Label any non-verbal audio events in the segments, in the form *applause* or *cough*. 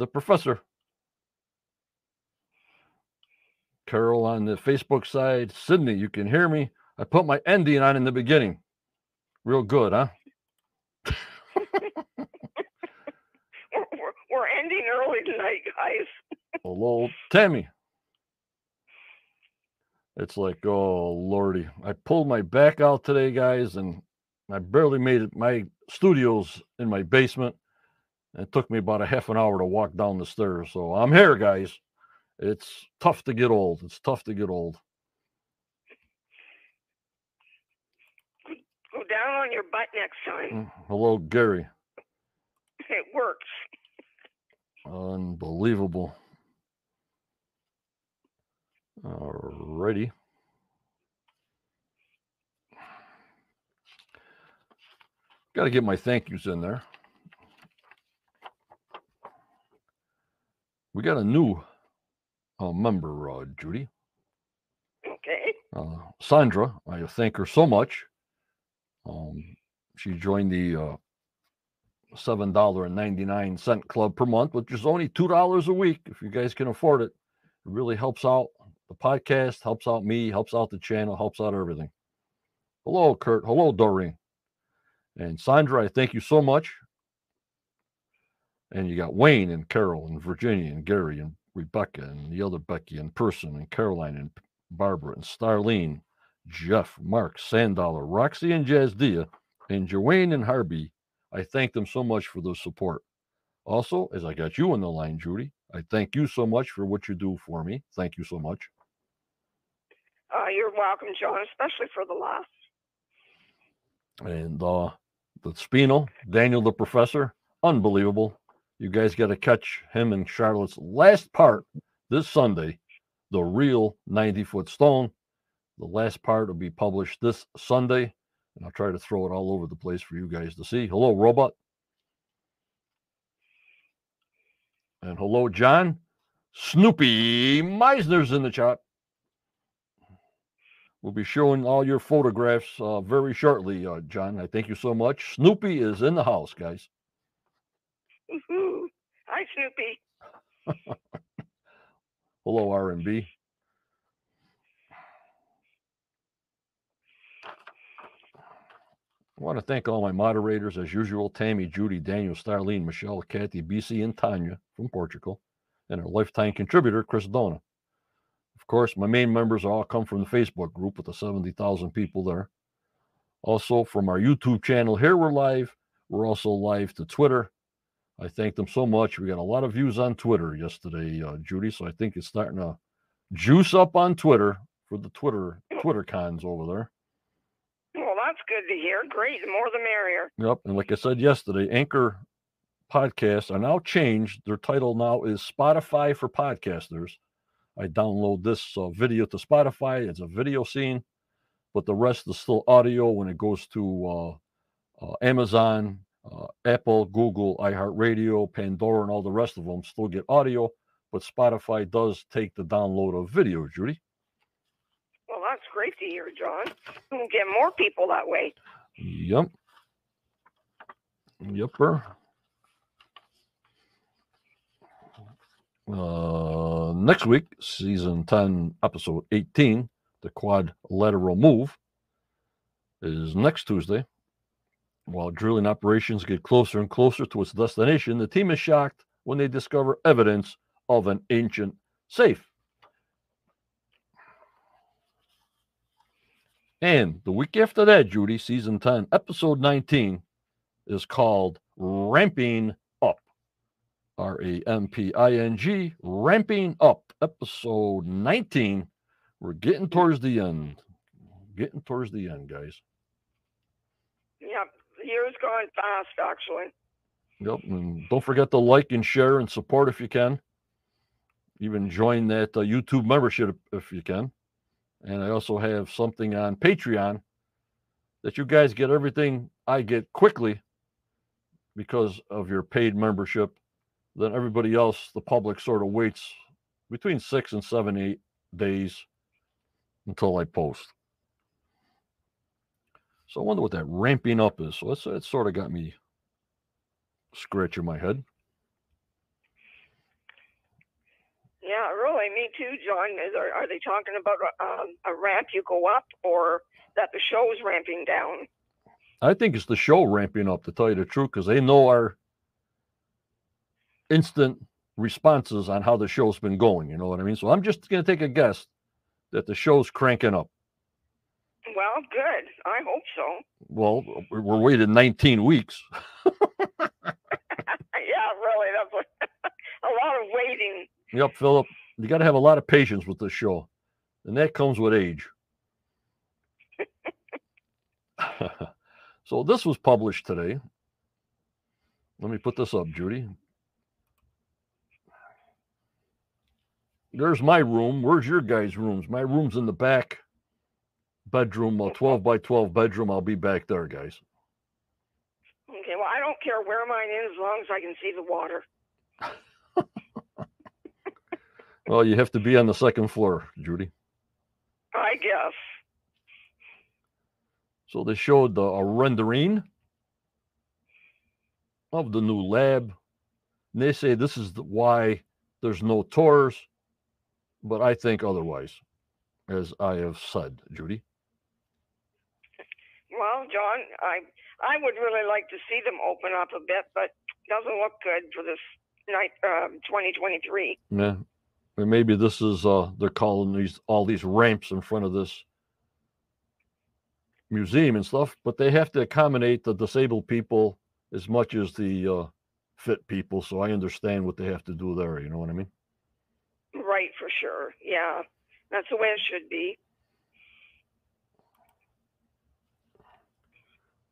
the professor. Carol on the Facebook side. Sydney, you can hear me. I put my ending on in the beginning. Real good, huh? We're, we're, we're ending early tonight, guys. *laughs* Hello, Tammy. It's like, oh lordy, I pulled my back out today, guys, and I barely made it. My studio's in my basement. It took me about a half an hour to walk down the stairs. So I'm here, guys. It's tough to get old. It's tough to get old. Go down on your butt next time. Mm, Hello, Gary. It works. Unbelievable. Alrighty. Got to get my thank yous in there. We got a new uh, member, uh, Judy. Okay. Uh, Sandra, I thank her so much. Um, she joined the uh, seven dollar and ninety nine cent club per month, which is only two dollars a week. If you guys can afford it, it really helps out the podcast, helps out me, helps out the channel, helps out everything. Hello, Kurt. Hello, Doreen. And Sandra, I thank you so much. And you got Wayne and Carol and Virginia and Gary and Rebecca and the other Becky and Person and Caroline and Barbara and Starlene, Jeff, Mark, Sandollar, Roxy and Jazdia, and Joanne and Harby. I thank them so much for their support. Also, as I got you on the line, Judy, I thank you so much for what you do for me. Thank you so much. Uh, you're welcome, John, especially for the last. And uh the Spino, Daniel the Professor, unbelievable. You guys got to catch him and Charlotte's last part this Sunday, the real 90 foot stone. The last part will be published this Sunday, and I'll try to throw it all over the place for you guys to see. Hello, robot. And hello, John. Snoopy Meisner's in the chat. We'll be showing all your photographs uh, very shortly, uh, John. I thank you so much. Snoopy is in the house, guys. Woohoo. Hi, Snoopy. *laughs* Hello, R&B. I want to thank all my moderators, as usual Tammy, Judy, Daniel, Starlene, Michelle, Kathy, BC, and Tanya from Portugal, and our lifetime contributor, Chris Dona. Of course, my main members all come from the Facebook group with the 70,000 people there. Also, from our YouTube channel, here we're live. We're also live to Twitter. I thank them so much. We got a lot of views on Twitter yesterday, uh, Judy. So I think it's starting to juice up on Twitter for the Twitter Twitter cons over there. Well, that's good to hear. Great. The more the merrier. Yep. And like I said yesterday, Anchor podcasts are now changed. Their title now is Spotify for Podcasters. I download this uh, video to Spotify. It's a video scene, but the rest is still audio when it goes to uh, uh, Amazon, uh, Apple, Google, iHeartRadio, Pandora, and all the rest of them still get audio, but Spotify does take the download of video, Judy. Well, that's great to hear, John. We'll get more people that way. Yep. Yepper. Uh, next week, season 10, episode 18, the quadrilateral move, is next Tuesday. While drilling operations get closer and closer to its destination, the team is shocked when they discover evidence of an ancient safe. And the week after that, Judy, season 10, episode 19, is called Ramping Up. R A M P I N G, Ramping Up, episode 19. We're getting towards the end. Getting towards the end, guys. Yep. Year's gone fast, actually. Yep. And don't forget to like and share and support if you can. Even join that uh, YouTube membership if you can. And I also have something on Patreon that you guys get everything I get quickly because of your paid membership. Then everybody else, the public, sort of waits between six and seven, eight days until I post. So I wonder what that ramping up is. So it's, it sort of got me scratching my head. Yeah, really, me too, John. Is are, are they talking about a, um, a ramp you go up, or that the show's ramping down? I think it's the show ramping up, to tell you the truth, because they know our instant responses on how the show's been going. You know what I mean? So I'm just going to take a guess that the show's cranking up. Well, good. I hope so. Well, we're we're 19 weeks. *laughs* yeah, really, that's what, *laughs* a lot of waiting. Yep, Philip, you got to have a lot of patience with this show, and that comes with age. *laughs* so this was published today. Let me put this up, Judy. There's my room. Where's your guys' rooms? My room's in the back bedroom, a 12 by 12 bedroom. I'll be back there, guys. Okay, well, I don't care where mine is as long as I can see the water. *laughs* Well, you have to be on the second floor, Judy. I guess. So they showed the, a rendering of the new lab. And they say this is the, why there's no tours, but I think otherwise, as I have said, Judy. Well, John, I I would really like to see them open up a bit, but doesn't look good for this night, um, 2023. Yeah. And maybe this is uh they're calling these all these ramps in front of this museum and stuff, but they have to accommodate the disabled people as much as the uh fit people. So I understand what they have to do there, you know what I mean? Right, for sure. Yeah, that's the way it should be.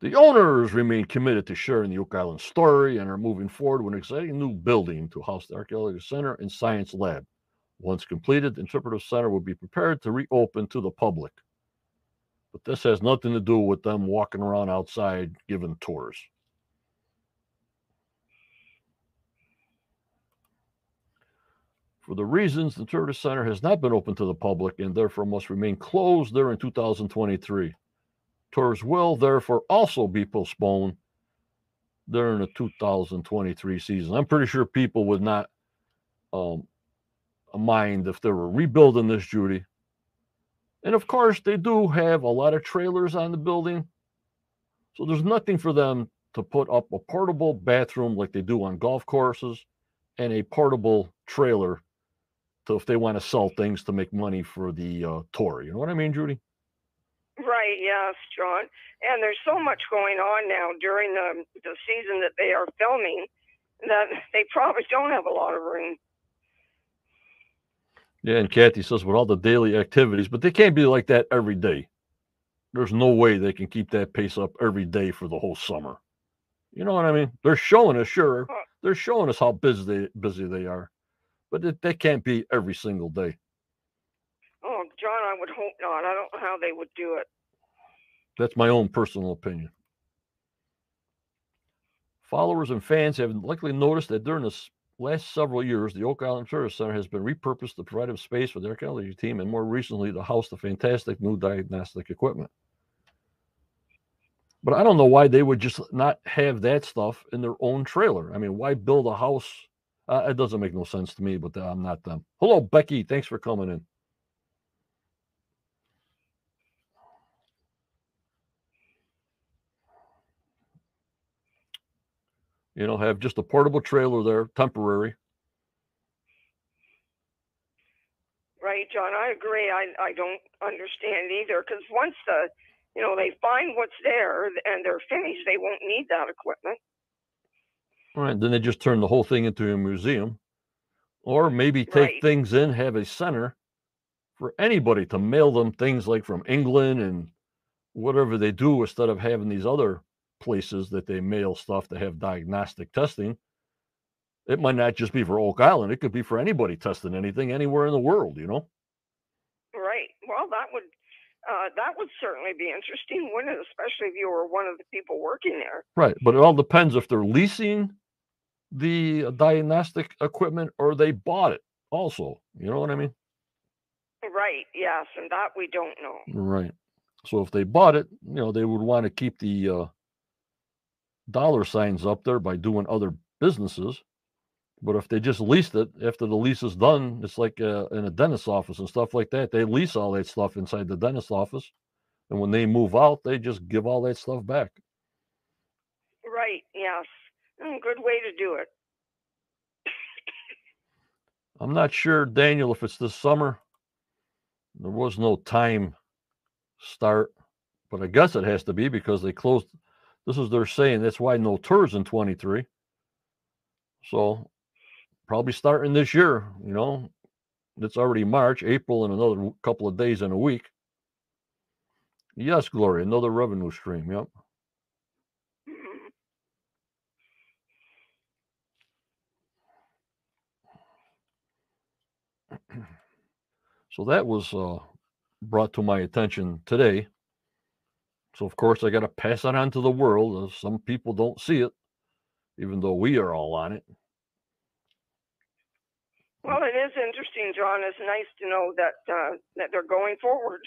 The owners remain committed to sharing the Oak Island story and are moving forward with an exciting new building to house the Archaeology Center and Science Lab. Once completed, the Interpretive Center will be prepared to reopen to the public. But this has nothing to do with them walking around outside giving tours. For the reasons the Interpretive Center has not been open to the public and therefore must remain closed during 2023. Tours will therefore also be postponed during the 2023 season. I'm pretty sure people would not um, mind if they were rebuilding this, Judy. And of course, they do have a lot of trailers on the building. So there's nothing for them to put up a portable bathroom like they do on golf courses and a portable trailer to if they want to sell things to make money for the uh, tour. You know what I mean, Judy? Right, yes, John. And there's so much going on now during the the season that they are filming that they probably don't have a lot of room. Yeah, and Kathy says with all the daily activities, but they can't be like that every day. There's no way they can keep that pace up every day for the whole summer. You know what I mean? They're showing us, sure, they're showing us how busy they busy they are, but it, they can't be every single day. Oh, John, I would hope not. I don't know how they would do it. That's my own personal opinion. Followers and fans have likely noticed that during the last several years, the Oak Island Tourist Center has been repurposed to provide a space for the archaeology team and more recently to house the fantastic new diagnostic equipment. But I don't know why they would just not have that stuff in their own trailer. I mean, why build a house? Uh, it doesn't make no sense to me, but I'm not them. Hello, Becky. Thanks for coming in. You know, have just a portable trailer there, temporary. Right, John. I agree. I I don't understand either because once the you know they find what's there and they're finished, they won't need that equipment. All right. Then they just turn the whole thing into a museum. Or maybe take Right. things in, have a center for anybody to mail them things like from England and whatever they do instead of having these other places that they mail stuff to have diagnostic testing. It might not just be for Oak Island, it could be for anybody testing anything anywhere in the world, you know? Right. Well, that would uh, that would certainly be interesting, *laughs* wouldn't it? Especially if you were one of the people working there. Right. But it all depends if they're leasing the uh, diagnostic equipment or they bought it also. You know what I mean? Right. Yes, and that we don't know. Right. So if they bought it, you know, they would want to keep the uh, dollar signs up there by doing other businesses. But if they just leased it after the lease is done, it's like uh, in a dentist's office and stuff like that. They lease all that stuff inside the dentist's office, and when they move out, they just give all that stuff back. Right. Yes. Mm, good way to do it. I'm not sure, Daniel, if it's this summer. There was no time start, but I guess it has to be because they closed. This is they're saying that's why no tours in 23. So probably starting this year, you know, it's already March, April, and another couple of days in a week. Yes, Gloria, another revenue stream. Yep. *clears throat* So that was uh, brought to my attention today. So of course I got to pass it on to the world. Some people don't see it, even though we are all on it. Well, it is interesting, John. It's nice to know that uh, that they're going forward.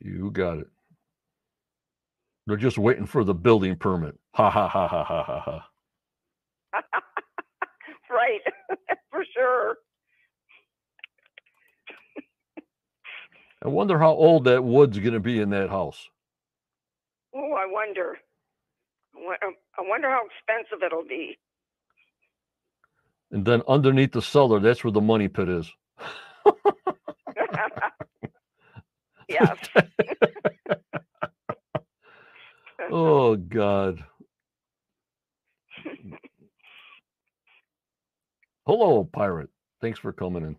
You got it. They're just waiting for the building permit. Ha ha ha ha ha ha ha. *laughs* right. *laughs* For sure. I wonder how old that wood's going to be in that house. Oh, I wonder. I um, I wonder how expensive it'll be. And then underneath the cellar, that's where the money pit is. *laughs* yes. *laughs* Oh God. *laughs* Hello, pirate. Thanks for coming in.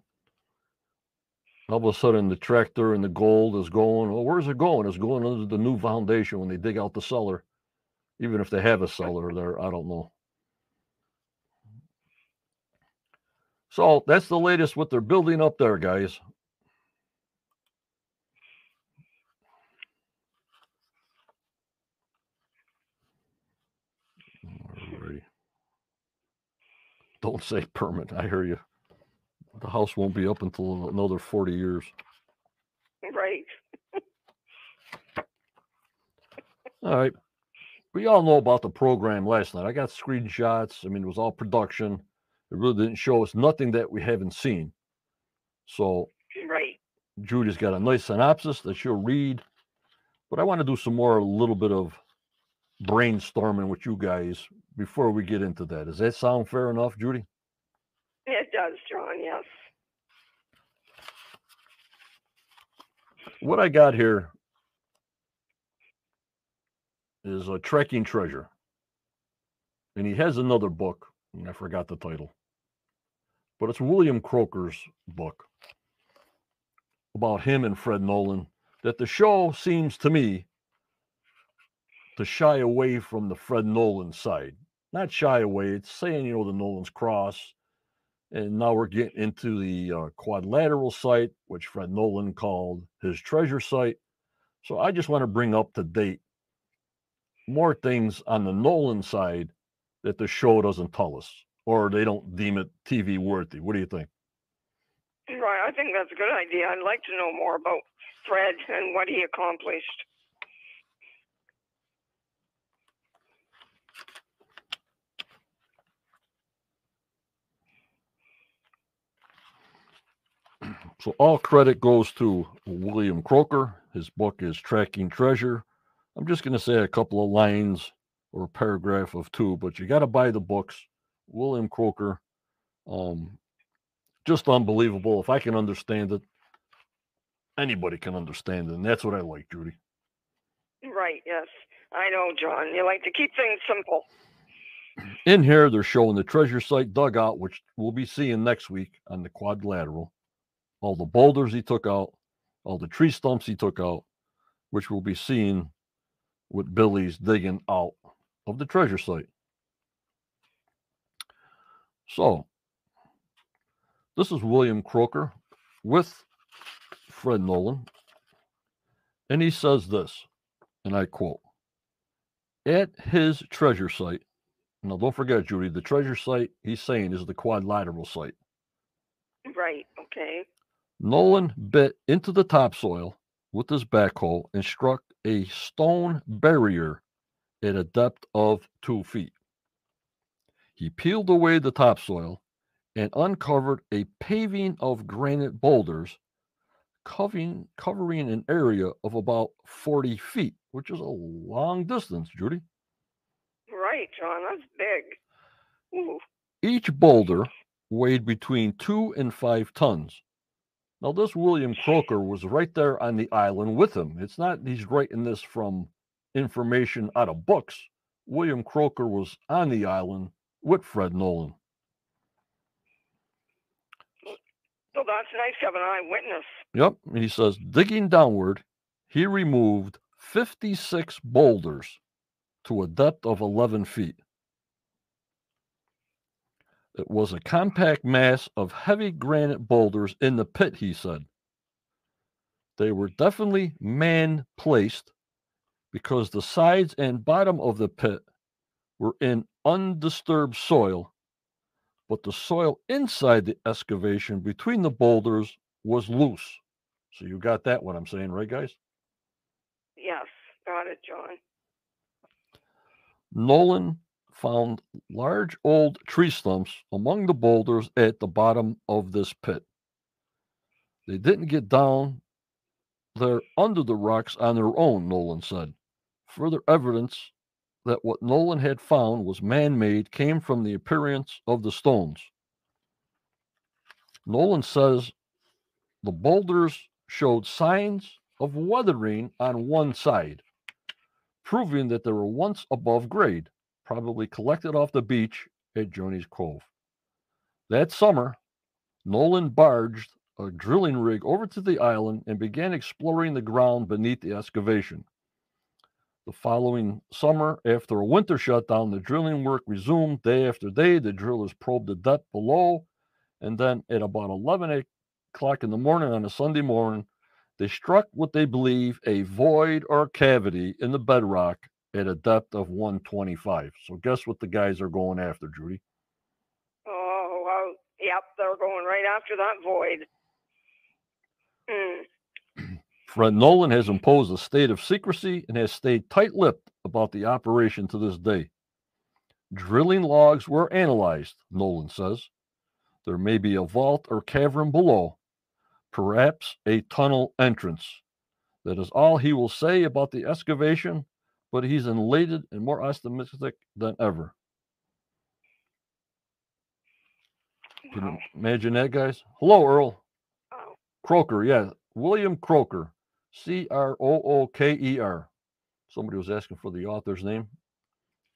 All of a sudden, the tractor and the gold is going. Well, where's it going? It's going under the new foundation when they dig out the cellar. Even if they have a cellar there, I don't know. So that's the latest what they're building up there, guys. Alrighty. Don't say permit. I hear you. The house won't be up until another 40 years. right. All right. We all know about the program last night. I got screenshots. I mean, it was all production. It really didn't show us nothing that we haven't seen. So Right. Judy's got a nice synopsis that she'll read. But I want to do some more, a little bit of brainstorming with you guys before we get into that. Does that sound fair enough, Judy? It does, John. Yes. What I got here is a Tracking Treasure. And he has another book, and I forgot the title. But it's William Crooker's book about him and Fred Nolan. That the show seems to me to shy away from the Fred Nolan side. Not shy away, it's saying, you know, the Nolan's cross. And now we're getting into the uh, site, which Fred Nolan called his treasure site. So I just want to bring up to date more things on the Nolan side that the show doesn't tell us, or they don't deem it TV worthy. What do you think? Right. I think that's a good idea. I'd like to know more about Fred and what he accomplished. So all credit goes to William Crooker. His book is Tracking Treasure. I'm just going to say a couple of lines or a paragraph of two, but you got to buy the books. William Crooker, um, just unbelievable. If I can understand it, anybody can understand it, and that's what I like, Judy. Right. Yes. I know, John. You like to keep things simple. In here, they're showing the treasure site dugout, which we'll be seeing next week on the quadrilateral. All the boulders he took out, all the tree stumps he took out, which we'll be seeing with Billy's digging out of the treasure site. So, this is William Crooker with Fred Nolan. And he says this, and I quote At his treasure site, now don't forget, Judy, the treasure site he's saying is the quadrilateral site. Right. Okay. Nolan bit into the topsoil with his backhoe and struck a stone barrier at a depth of two feet. He peeled away the topsoil and uncovered a paving of granite boulders covering, covering an area of about 40 feet, which is a long distance, Judy. Right, John. That's big. Ooh. Each boulder weighed between two and five tons. Now, this William Crooker was right there on the island with him. It's not he's writing this from information out of books. William Crooker was on the island with Fred Nolan. So that's nice to have an eyewitness. Yep. And he says, digging downward, he removed 56 boulders to a depth of 11 feet. It was a compact mass of heavy granite boulders in the pit, he said. They were definitely man placed because the sides and bottom of the pit were in undisturbed soil, but the soil inside the excavation between the boulders was loose. So you got that what I'm saying, right, guys? Yes, got it, John. Nolan found large old tree stumps among the boulders at the bottom of this pit. They didn't get down there under the rocks on their own, Nolan said. Further evidence that what Nolan had found was man made came from the appearance of the stones. Nolan says the boulders showed signs of weathering on one side, proving that they were once above grade probably collected off the beach at Johnny's Cove. That summer, Nolan barged a drilling rig over to the island and began exploring the ground beneath the excavation. The following summer, after a winter shutdown, the drilling work resumed day after day. The drillers probed the depth below, and then at about 11 o'clock in the morning on a Sunday morning, they struck what they believe a void or cavity in the bedrock at a depth of 125. So guess what the guys are going after, Judy? Oh, well, yep, they're going right after that void. Hmm. *clears throat* Fred Nolan has imposed a state of secrecy and has stayed tight lipped about the operation to this day. Drilling logs were analyzed, Nolan says. There may be a vault or cavern below, perhaps a tunnel entrance. That is all he will say about the excavation but he's elated and more optimistic than ever. Can you imagine that, guys? Hello, Earl. Oh. Crooker, yeah. William Crooker. C R O O K E R. Somebody was asking for the author's name.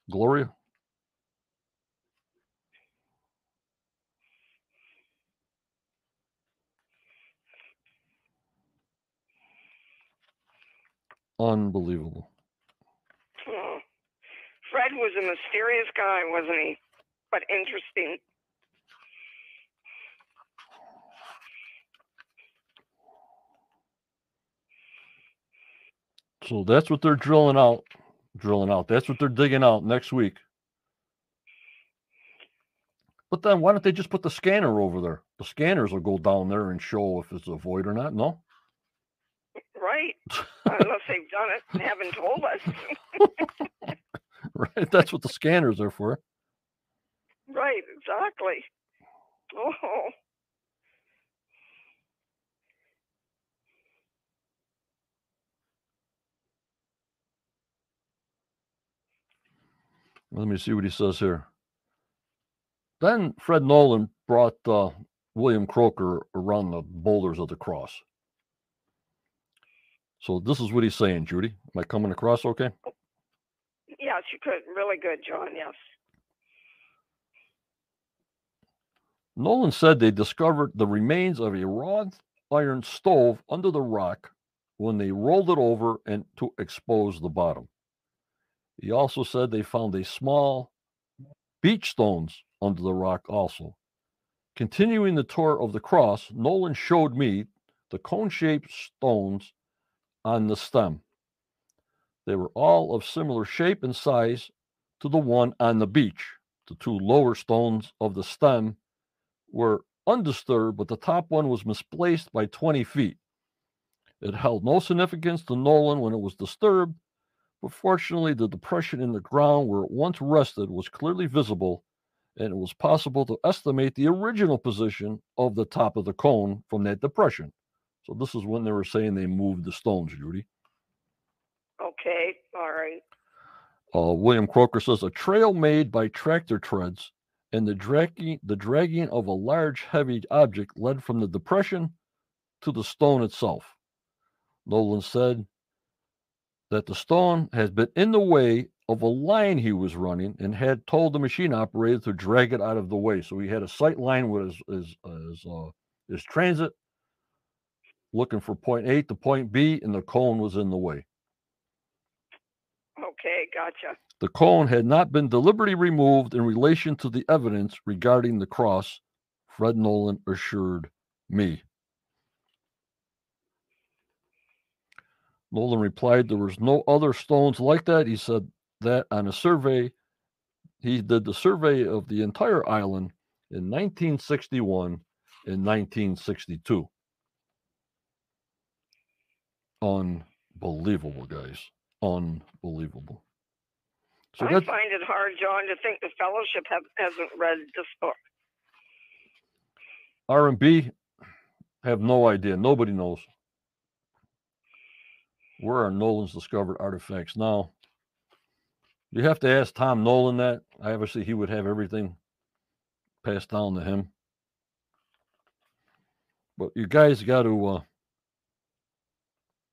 Gloria. Unbelievable. Oh. Fred was a mysterious guy, wasn't he? But interesting. So that's what they're drilling out. Drilling out. That's what they're digging out next week. But then why don't they just put the scanner over there? The scanners will go down there and show if it's a void or not. No? Right. Unless they've done it and haven't told us. *laughs* right. That's what the scanners are for. right, exactly. Oh. Let me see what he says here. Then Fred Nolan brought uh, William Crooker around the boulders of the cross. So this is what he's saying, Judy. Am I coming across okay? Yes, you could. Really good, John. Yes. Nolan said they discovered the remains of a wrought iron stove under the rock when they rolled it over and to expose the bottom. He also said they found a small beach stones under the rock also. Continuing the tour of the cross, Nolan showed me the cone-shaped stones on the stem. They were all of similar shape and size to the one on the beach. The two lower stones of the stem were undisturbed, but the top one was misplaced by 20 feet. It held no significance to Nolan when it was disturbed, But fortunately, the depression in the ground where it once rested was clearly visible, and it was possible to estimate the original position of the top of the cone from that depression. So this is when they were saying they moved the stones, Judy. Okay, all right. Uh, William Crooker says a trail made by tractor treads and the dragging, the dragging of a large, heavy object led from the depression to the stone itself. Nolan said that the stone has been in the way of a line he was running and had told the machine operator to drag it out of the way. So he had a sight line with his his his, uh, his transit looking for point A to point B, and the cone was in the way. Okay, gotcha. The cone had not been deliberately removed in relation to the evidence regarding the cross, Fred Nolan assured me. Nolan replied there was no other stones like that. He said that on a survey, he did the survey of the entire island in 1961 and 1962. Unbelievable, guys. Unbelievable. So I find it hard, John, to think the fellowship have, hasn't read this book. R and B have no idea. Nobody knows. Where are Nolan's discovered artifacts now? You have to ask Tom Nolan that. Obviously, he would have everything passed down to him. But you guys got to uh,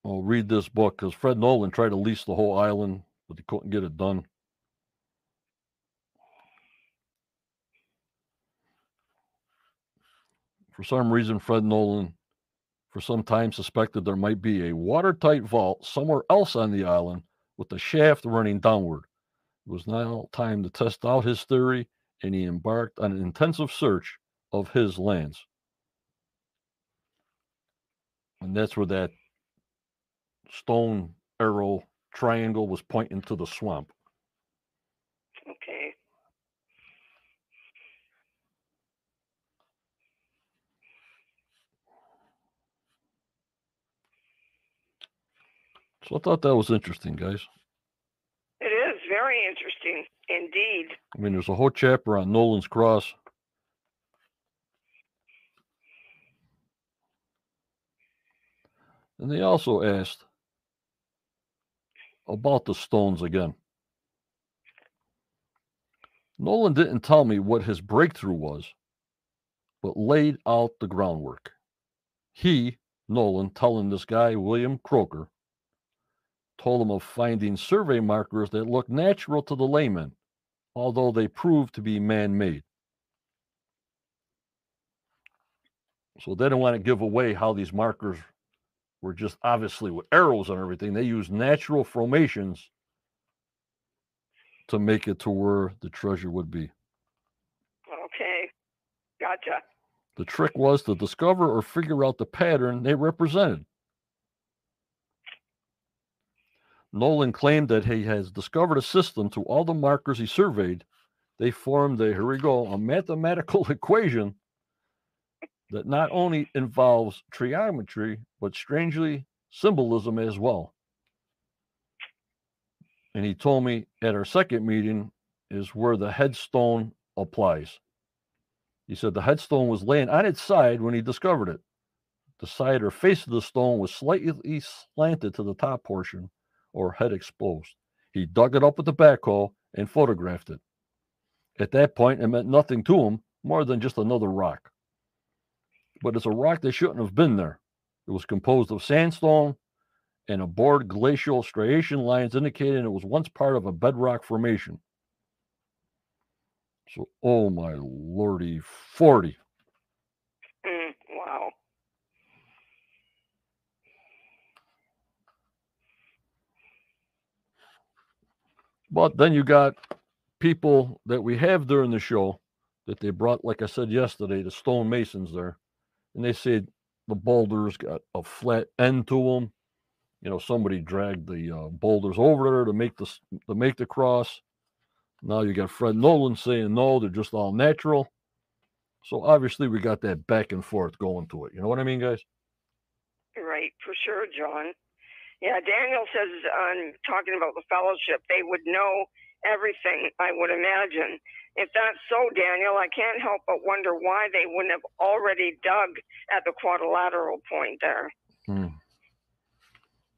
well, read this book because Fred Nolan tried to lease the whole island, but he couldn't get it done. For some reason, Fred Nolan, for some time, suspected there might be a watertight vault somewhere else on the island with the shaft running downward. It was now time to test out his theory, and he embarked on an intensive search of his lands. And that's where that stone arrow triangle was pointing to the swamp. Okay. So I thought that was interesting, guys. It is very interesting indeed. I mean, there's a whole chapter on Nolan's Cross. And they also asked about the stones again. Nolan didn't tell me what his breakthrough was, but laid out the groundwork. He, Nolan, telling this guy, William Crooker, told him of finding survey markers that looked natural to the layman, although they proved to be man made. So they didn't want to give away how these markers were just obviously with arrows and everything. They used natural formations to make it to where the treasure would be. Okay, gotcha. The trick was to discover or figure out the pattern they represented. Nolan claimed that he has discovered a system to all the markers he surveyed. They formed a, here we go, a mathematical *laughs* equation that not only involves trigonometry, but strangely symbolism as well. And he told me at our second meeting is where the headstone applies. He said the headstone was laying on its side when he discovered it. The side or face of the stone was slightly slanted to the top portion or head exposed. He dug it up with the backhoe and photographed it. At that point, it meant nothing to him more than just another rock but it's a rock that shouldn't have been there. It was composed of sandstone and a bored glacial striation lines indicating it was once part of a bedrock formation. So, oh my lordy, 40. Mm, wow. But then you got people that we have during the show that they brought, like I said yesterday, the stonemasons there and they said the boulders got a flat end to them. You know, somebody dragged the uh, boulders over there to make the to make the cross. Now you got Fred Nolan saying no, they're just all natural. So obviously we got that back and forth going to it. You know what I mean, guys? Right, for sure, John. Yeah, Daniel says on talking about the fellowship, they would know everything, I would imagine. If that's so, Daniel, I can't help but wonder why they wouldn't have already dug at the quadrilateral point there. Hmm.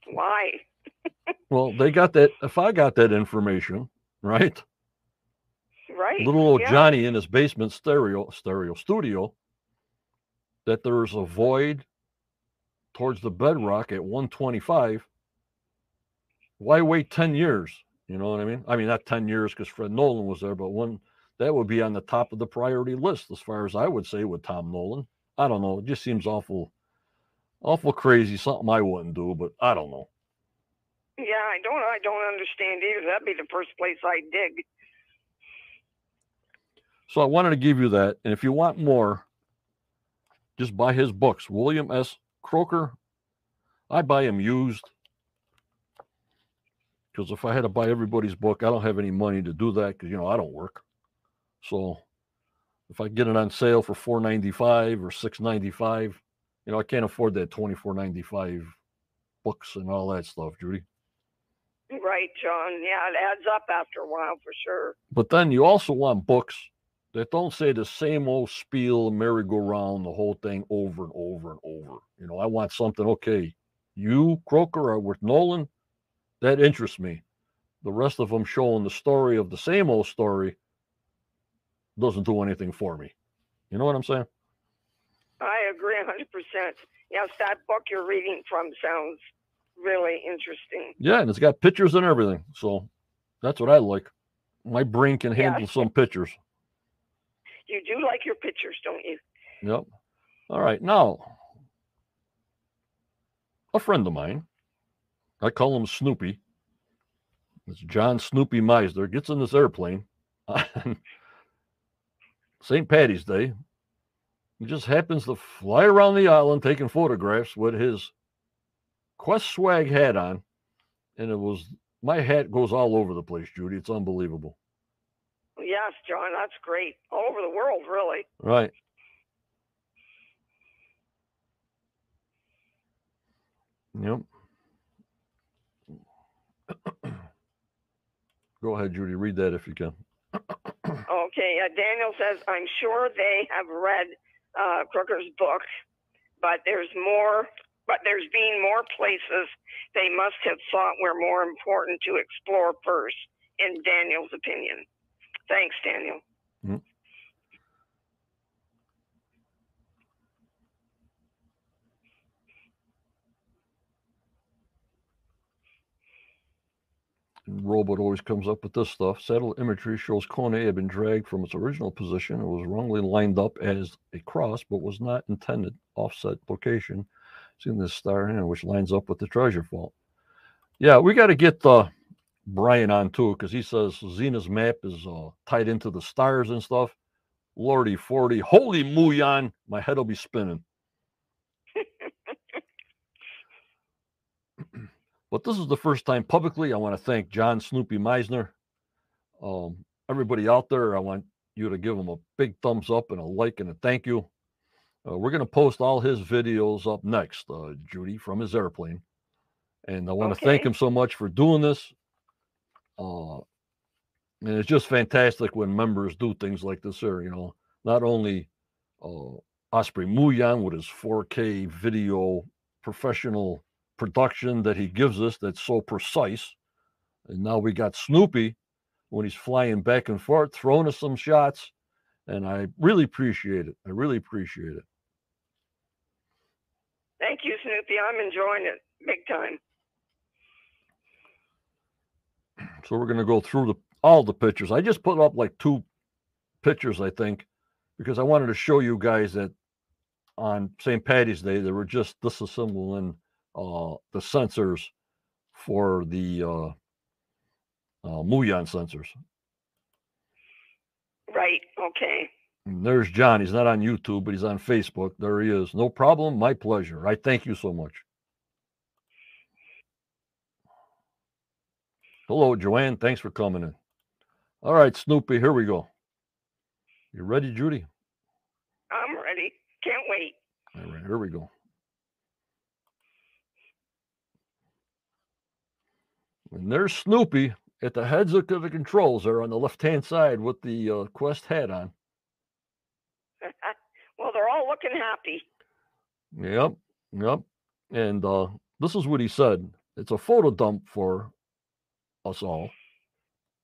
Why? Well, they got that. If I got that information, right? Right. Little old yeah. Johnny in his basement stereo stereo studio, that there's a void towards the bedrock at 125. Why wait 10 years? You know what I mean? I mean, not 10 years because Fred Nolan was there, but one that would be on the top of the priority list as far as I would say with Tom Nolan. I don't know. It just seems awful, awful crazy. Something I wouldn't do, but I don't know. Yeah, I don't. I don't understand either. That'd be the first place I'd dig. So I wanted to give you that. And if you want more, just buy his books. William S. Crooker. I buy him used. Because if I had to buy everybody's book, I don't have any money to do that because you know I don't work. So if I get it on sale for four ninety five or six ninety five, you know I can't afford that twenty four ninety five books and all that stuff, Judy. Right, John. Yeah, it adds up after a while for sure. But then you also want books that don't say the same old spiel, merry-go-round, the whole thing over and over and over. You know, I want something, okay, you, Crooker, are with Nolan, that interests me. The rest of them showing the story of the same old story doesn't do anything for me. You know what I'm saying? I agree 100%. Yes, that book you're reading from sounds really interesting. Yeah, and it's got pictures and everything. So that's what I like. My brain can handle some pictures. You do like your pictures, don't you? Yep. All right. Now, a friend of mine, I call him Snoopy. It's John Snoopy Meisner, gets in this airplane *laughs* on St. Patty's Day. He just happens to fly around the island taking photographs with his Quest swag hat on. And it was, my hat goes all over the place, Judy. It's unbelievable. Yes, John, that's great. All over the world, really. Right. Yep. Go ahead, Judy. Read that if you can. *clears throat* Okay, uh, Daniel says, I'm sure they have read uh, Crooker's book, but there's more. But there's been more places they must have thought were more important to explore first, in Daniel's opinion. Thanks, Daniel. And Robot always comes up with this stuff. Satellite imagery shows Kone had been dragged from its original position It was wrongly lined up as a cross, but was not intended offset location. Seeing this star here, which lines up with the treasure vault. Yeah, we got to get uh, Brian on too, because he says Zena's map is uh, tied into the stars and stuff. Lordy 40. Holy Muyan. My head will be spinning. But this is the first time publicly. I want to thank John Snoopy Meisner. Um, everybody out there, I want you to give him a big thumbs up and a like and a thank you. Uh, we're going to post all his videos up next, uh, Judy, from his airplane. And I want to thank him so much for doing this. Uh, and it's just fantastic when members do things like this here, you know, not only uh, Osprey Muyan with his 4K video professional production that he gives us that's so precise. And now we got Snoopy when he's flying back and forth, throwing us some shots. And I really appreciate it. I really appreciate it. Thank you, Snoopy. I'm enjoying it big time. *clears throat* So we're going to go through the all the pictures. I just put up like two pictures, I think, because I wanted to show you guys that on St. Patty's Day they were just disassembling uh, the sensors for the uh, uh, muon sensors. Right. Okay. And there's John. He's not on YouTube, but he's on Facebook. There he is. No problem. My pleasure. I thank you so much. Hello, Joanne. Thanks for coming in. All right, Snoopy, here we go. You ready, Judy? I'm ready. Can't wait. All right, here we go. And there's Snoopy at the heads of the controls there on the left hand side with the uh, Quest hat on. *laughs* well, they're all looking happy. Yep, yep. And uh, this is what he said. It's a photo dump for us all.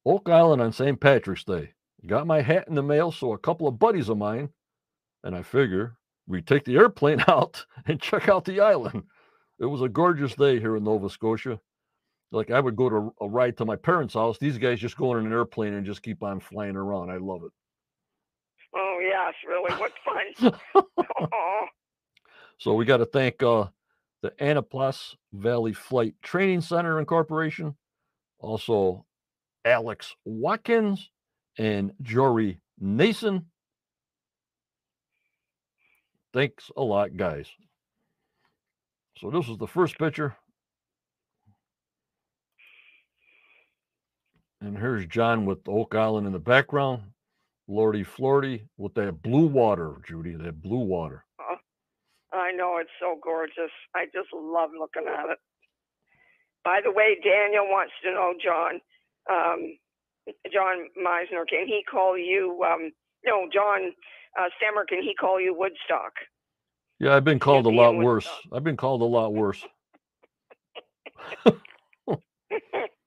Oak Island on St. Patrick's Day. Got my hat in the mail, so a couple of buddies of mine, and I figure we take the airplane *laughs* out and check out the island. It was a gorgeous day here in Nova Scotia. Like I would go to a ride to my parents' house. These guys just go on an airplane and just keep on flying around. I love it. Oh yes, really, what fun! *laughs* So we got to thank uh, the Annapolis Valley Flight Training Center Incorporation, also Alex Watkins and Jory Nason. Thanks a lot, guys. So this is the first picture. And here's John with Oak Island in the background. Lordy Flordy with that blue water, Judy, that blue water. Oh, I know it's so gorgeous. I just love looking at it. By the way, Daniel wants to know, John, um, John Meisner, can he call you? Um, no, John uh, Stemmer, can he call you Woodstock? Yeah, I've been called a lot worse. I've been called a lot worse. *laughs* *laughs* *laughs*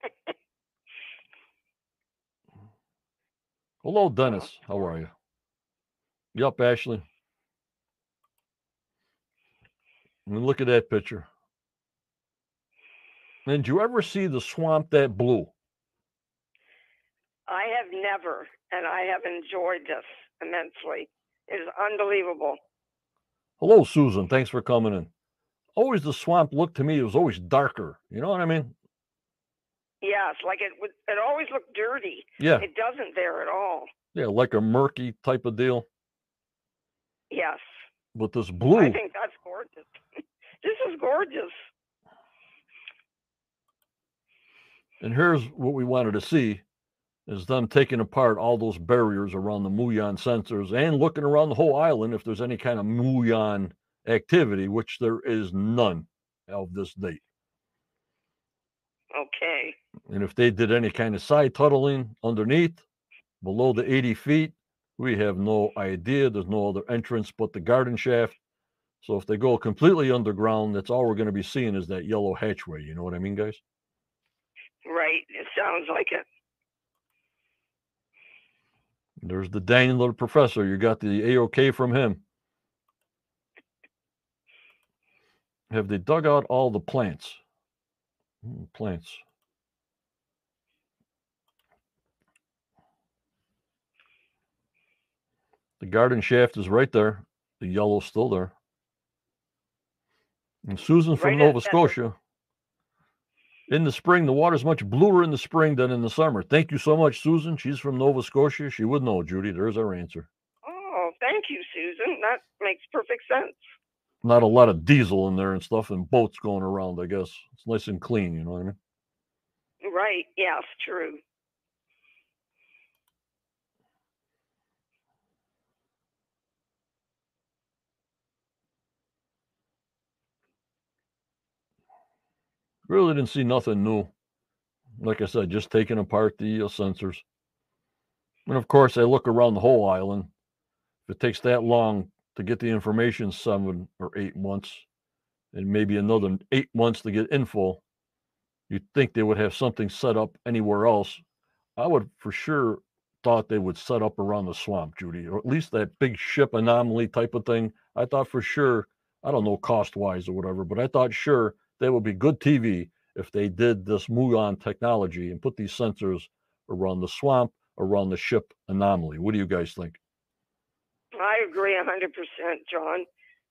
Hello, Dennis. How are you? Yup, Ashley. I mean, look at that picture. And did you ever see the swamp that blue? I have never, and I have enjoyed this immensely. It is unbelievable. Hello, Susan. Thanks for coming in. Always the swamp looked to me, it was always darker. You know what I mean? Yes, like it would. It always looked dirty. Yeah. It doesn't there at all. Yeah, like a murky type of deal. Yes. But this blue. I think that's gorgeous. *laughs* this is gorgeous. And here's what we wanted to see is them taking apart all those barriers around the Muon sensors and looking around the whole island if there's any kind of Muon activity, which there is none of this date. Okay. And if they did any kind of side tunneling underneath, below the 80 feet, we have no idea. There's no other entrance but the garden shaft. So if they go completely underground, that's all we're going to be seeing is that yellow hatchway. You know what I mean, guys? Right. It sounds like it. There's the Daniel little professor. You got the AOK from him. Have they dug out all the plants? Plants. The garden shaft is right there. The yellow's still there. And Susan from Right Nova Scotia. In the spring, the water's much bluer in the spring than in the summer. Thank you so much, Susan. She's from Nova Scotia. She would know, Judy. There's our answer. Oh, thank you, Susan. That makes perfect sense. Not a lot of diesel in there and stuff, and boats going around, I guess. It's nice and clean, you know what I mean? Right. Yes, true. Really didn't see nothing new. Like I said, just taking apart the uh, sensors. And of course, I look around the whole island. If it takes that long to get the information, seven or eight months, and maybe another eight months to get info, you'd think they would have something set up anywhere else. I would for sure thought they would set up around the swamp, Judy, or at least that big ship anomaly type of thing. I thought for sure, I don't know cost wise or whatever, but I thought sure they would be good TV if they did this Muon technology and put these sensors around the swamp, around the ship anomaly. What do you guys think? I agree a 100%, John.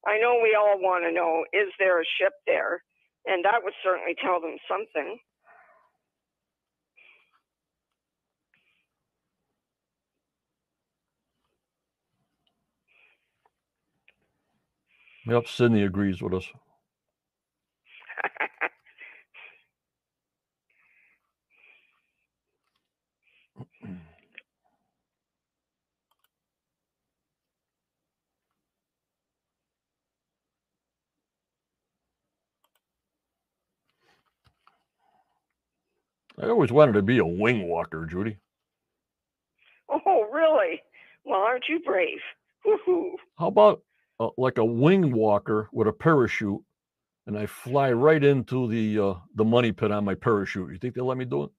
I know we all want to know is there a ship there? And that would certainly tell them something. Yep, Sydney agrees with us. *laughs* I always wanted to be a wing walker, Judy. Oh, really? Well, aren't you brave? Woohoo! How about uh, like a wing walker with a parachute, and I fly right into the uh, the money pit on my parachute? You think they'll let me do it?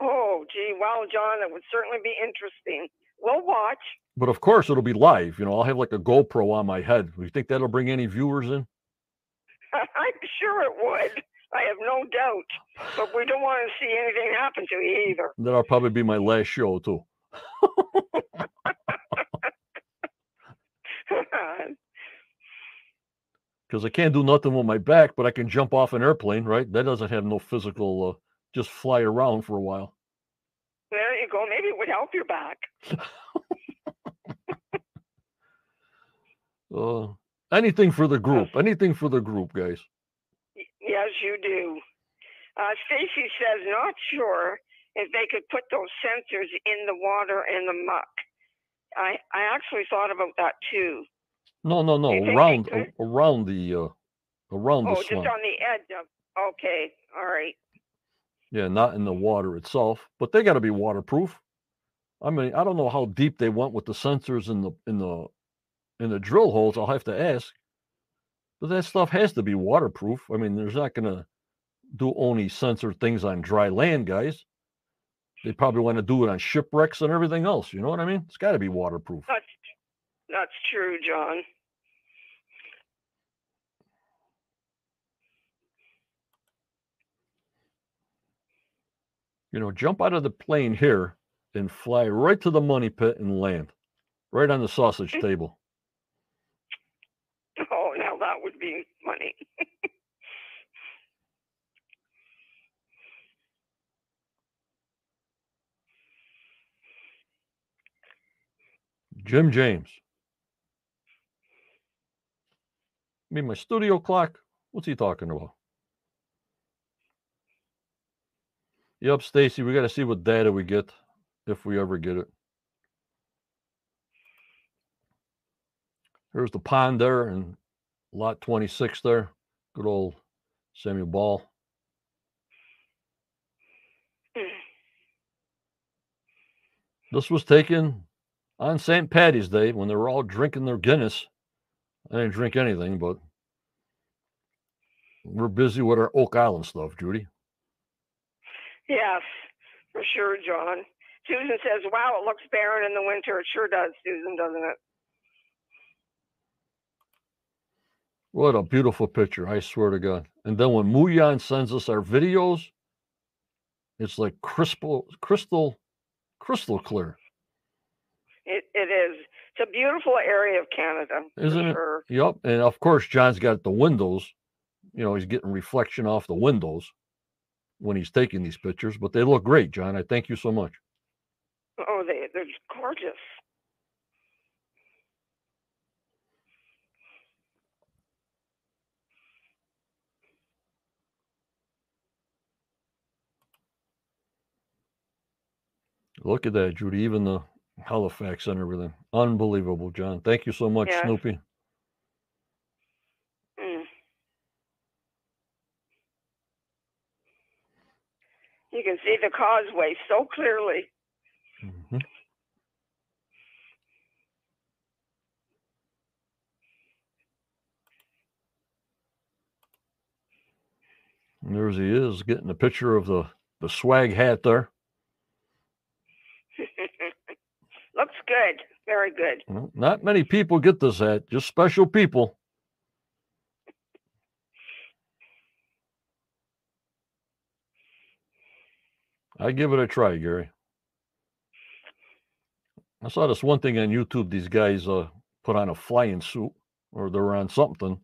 Oh, gee, well, John, it would certainly be interesting. We'll watch. But of course, it'll be live. You know, I'll have like a GoPro on my head. Do You think that'll bring any viewers in? *laughs* I'm sure it would. I have no doubt. But we don't want to see anything happen to you either. That'll probably be my last show too. *laughs* Because I can't do nothing with my back, but I can jump off an airplane, right? That doesn't have no physical, uh, just fly around for a while. there you go. Maybe it would help your back. *laughs* Uh, anything for the group. Anything for the group, guys. Yes, you do. Uh, Stacy says not sure if they could put those sensors in the water and the muck. I I actually thought about that too. No, no, no. Around, around the, uh, around Oh, the just on the edge of. Okay, all right. Yeah, not in the water itself, but they got to be waterproof. I mean, I don't know how deep they went with the sensors in the in the in the drill holes. I'll have to ask. But that stuff has to be waterproof. I mean, there's not going to do only sensor things on dry land, guys. They probably want to do it on shipwrecks and everything else. You know what I mean? It's got to be waterproof. That's that's true, John. You know, jump out of the plane here and fly right to the money pit and land right on the sausage mm. table. Oh, now that would be funny. Jim James. I mean, my studio clock. What's he talking about? Yep, Stacy, we got to see what data we get if we ever get it. There's the pond there and lot 26 there. Good old Samuel Ball. This was taken on St. Patty's Day when they were all drinking their Guinness. I didn't drink anything, but we're busy with our Oak Island stuff, Judy. yes, for sure, John. Susan says, "Wow, it looks barren in the winter." It sure does, Susan, doesn't it? What a beautiful picture, I swear to God. And then when Muyan sends us our videos, it's like crystal, crystal, crystal clear. It it is. It's a beautiful area of Canada, Isn't it? sure. Yep. And of course, John's got the windows. You know, he's getting reflection off the windows when he's taking these pictures, but they look great, John. I thank you so much. Oh, they they're gorgeous. Look at that, Judy. Even the Halifax and everything. Unbelievable, John. Thank you so much, Yes. Snoopy. Mm. You can see the causeway so clearly. Mhm. And There's he is getting a picture of the the swag hat there. Looks good. Very good. Well, not many people get this hat, just special people. I give it a try, Gary. I saw this one thing on YouTube. These guys uh, put on a flying suit, or they're on something,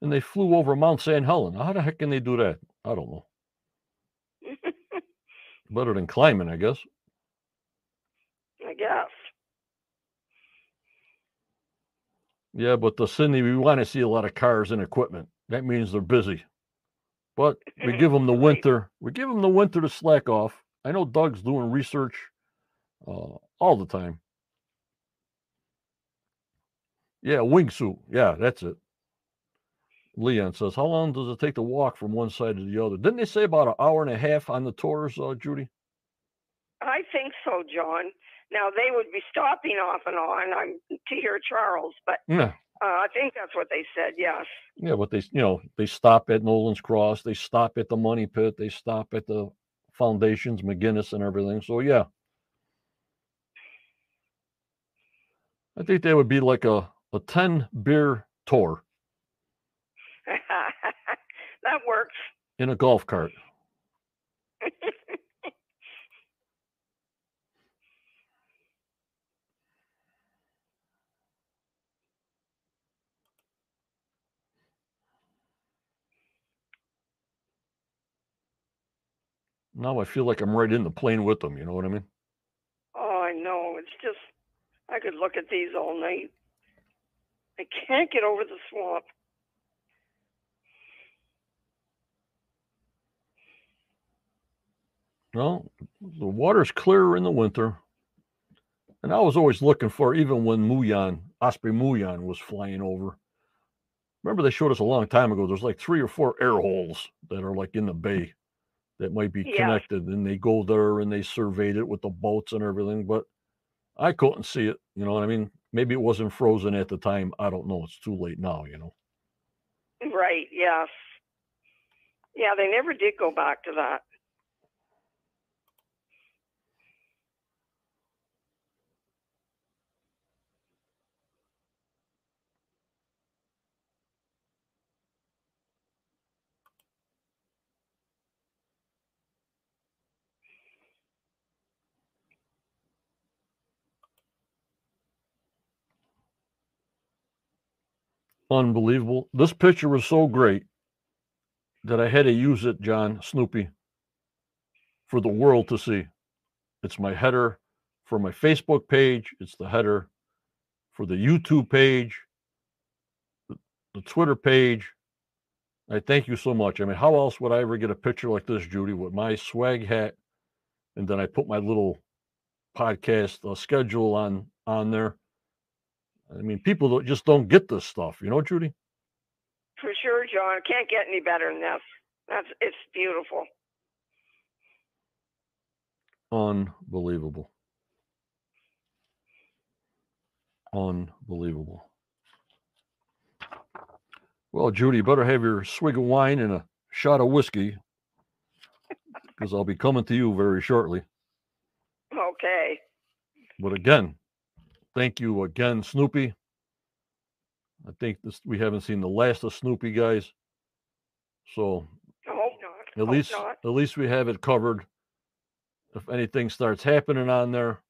and they flew over Mount St. Helena. How the heck can they do that? I don't know. *laughs* Better than climbing, I guess. I guess. Yeah, but the Sydney, we want to see a lot of cars and equipment. That means they're busy. But we *laughs* give them the winter. We give them the winter to slack off. I know Doug's doing research uh, all the time. Yeah, wingsuit. Yeah, that's it. Leon says, "How long does it take to walk from one side to the other?" Didn't they say about an hour and a half on the tours, uh, Judy? I think so, John. Now they would be stopping off and on. I'm to hear Charles, but Yeah, uh, I think that's what they said. Yes. yeah. But they, you know, they stop at Nolan's Cross, they stop at the Money Pit, they stop at the foundations, McGinnis, and everything. So yeah, I think that would be like a a ten beer tour *laughs* that works. in a golf cart. *laughs* Now I feel like I'm right in the plane with them. You know what I mean? Oh, I know. It's just I could look at these all night. I can't get over the swamp. Well, the water's clearer in the winter. And I was always looking for, even when Muyan, Osprey Muyan was flying over. Remember, they showed us a long time ago. There's like three or four air holes that are like in the bay that might be Yeah. connected. And they go there and they surveyed it with the boats and everything. But I couldn't see it. You know what I mean? Maybe it wasn't frozen at the time. I don't know. It's too late now, you know. Right, yes. Yeah, they never did go back to that. Unbelievable. This picture was so great that I had to use it, John Snoopy, for the world to see. It's my header for my Facebook page, it's the header for the YouTube page, the, the Twitter page. I thank you so much. I mean, how else would I ever get a picture like this, Judy, with my swag hat, and then I put my little podcast uh, schedule on on there. I mean, people just don't get this stuff, you know, Judy. For sure, John. Can't get any better than this. That's it's beautiful. Unbelievable. Unbelievable. Well, Judy, you better have your swig of wine and a shot of whiskey because I'll be coming to you very shortly. Okay. But again, thank you again, Snoopy. I think this we haven't seen the last of Snoopy, guys. So I hope not. at least at least we have it covered. If anything starts happening on there,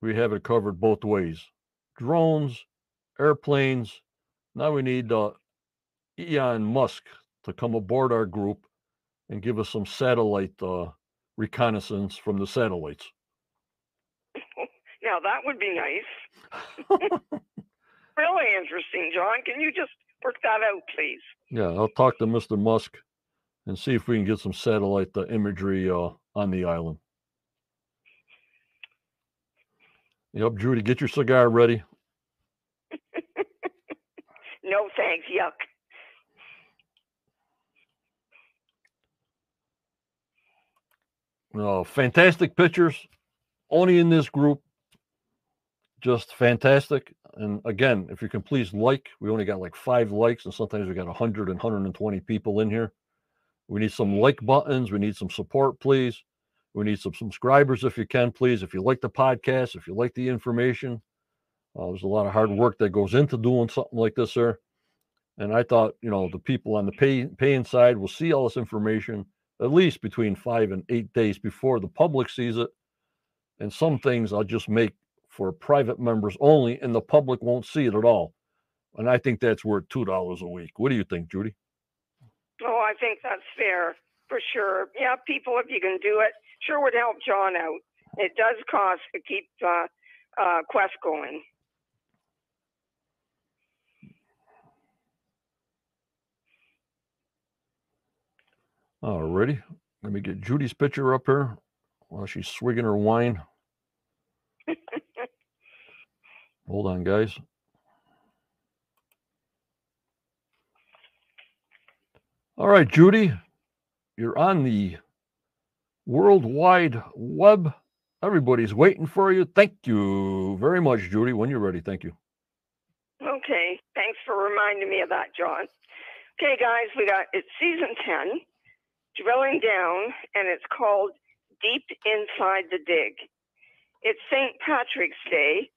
we have it covered both ways. Drones, airplanes. Now we need uh, Elon Musk to come aboard our group and give us some satellite uh, reconnaissance from the satellites. Now that would be nice. *laughs* really interesting, John. Can you just work that out, please? Yeah, I'll talk to Mr. Musk and see if we can get some satellite uh, imagery uh, on the island. Yep, Judy, get your cigar ready. *laughs* No thanks. Yuck. Uh, fantastic pictures, only in this group. Just fantastic. And again, if you can please like, we only got like five likes, and sometimes we got 100 and 120 people in here. We need some like buttons. We need some support, please. We need some subscribers if you can, please. If you like the podcast, if you like the information, uh, there's a lot of hard work that goes into doing something like this, sir. And I thought, you know, the people on the pay, paying side will see all this information at least between five and eight days before the public sees it. And some things I'll just make for private members only, and the public won't see it at all. And I think that's worth two dollars a week. What do you think, Judy? Oh, I think that's fair for sure. Yeah, people, if you can do it, sure would help John out. It does cost to keep uh, uh, Quest going. Alrighty. Let me get Judy's picture up here while she's swigging her wine. Hold on, guys. All right, Judy, you're on the World Wide Web. Everybody's waiting for you. Thank you very much, Judy. When you're ready, thank you. Okay, thanks for reminding me of that, John. Okay, guys, we got it's season 10, drilling down, and it's called Deep Inside the Dig. It's St. Patrick's Day,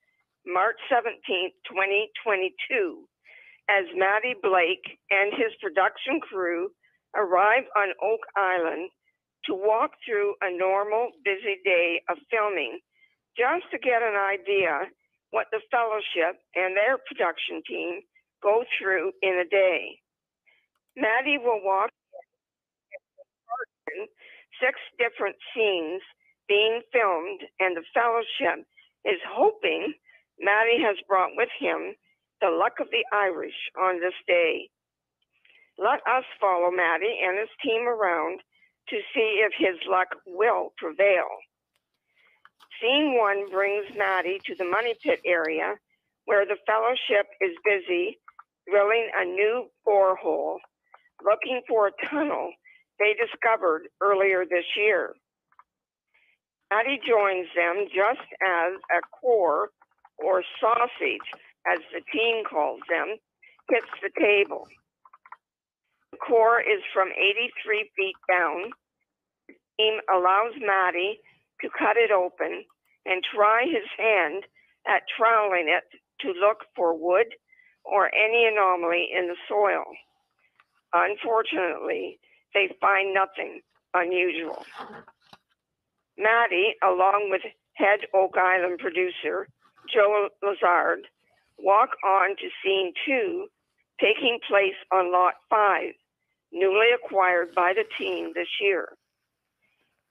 March 17, 2022, as Matty Blake and his production crew arrive on Oak Island to walk through a normal busy day of filming just to get an idea what the fellowship and their production team go through in a day. Matty will walk six different scenes being filmed, and the fellowship is hoping Matty has brought with him the luck of the Irish on this day. Let us follow Matty and his team around to see if his luck will prevail. Scene one brings Matty to the Money Pit area where the fellowship is busy drilling a new borehole, looking for a tunnel they discovered earlier this year. Matty joins them just as a core or sausage, as the team calls them, hits the table. The core is from 83 feet down. The team allows Matty to cut it open and try his hand at troweling it to look for wood or any anomaly in the soil. Unfortunately, they find nothing unusual. Matty, along with head Oak Island producer Joe Lazard, walk on to scene two, taking place on Lot 5, newly acquired by the team this year.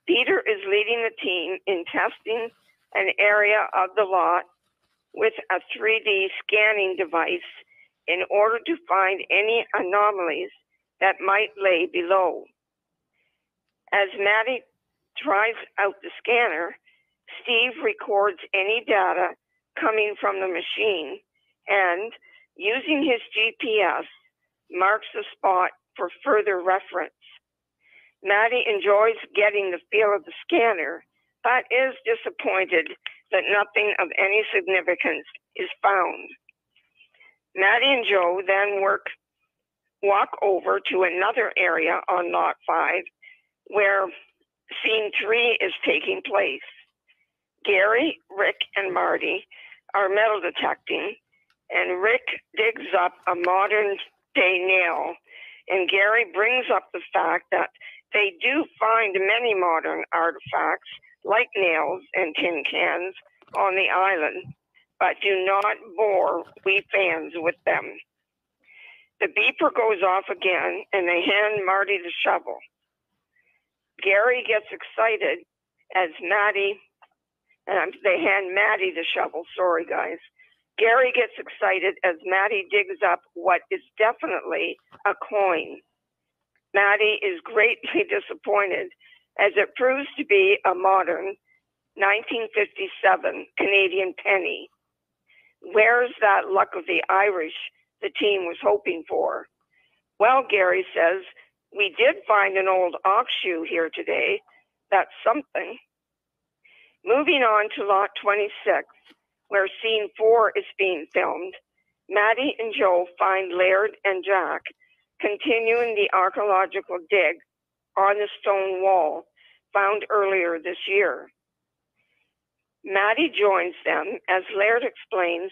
Peter is leading the team in testing an area of the lot with a 3D scanning device in order to find any anomalies that might lay below. As Matty tries out the scanner, Steve records any data coming from the machine and, using his GPS, marks the spot for further reference. Matty enjoys getting the feel of the scanner, but is disappointed that nothing of any significance is found. Matty and Joe then work walk over to another area on lot five where scene three is taking place. Gary, Rick, and Marty are metal detecting, and Rick digs up a modern day nail, and Gary brings up the fact that they do find many modern artifacts like nails and tin cans on the island, but do not bore we fans with them. The beeper goes off again, and they hand Marty the shovel. Gary gets excited as Matty, and they hand Matty the shovel. Sorry, guys. Gary gets excited as Matty digs up what is definitely a coin. Matty is greatly *laughs* disappointed as it proves to be a modern 1957 Canadian penny. Where's that luck of the Irish the team was hoping for? Well, Gary says we did find an old ox shoe here today. That's something. Moving on to lot 26, where scene four is being filmed, Matty and Joe find Laird and Jack continuing the archaeological dig on the stone wall found earlier this year. Matty joins them as Laird explains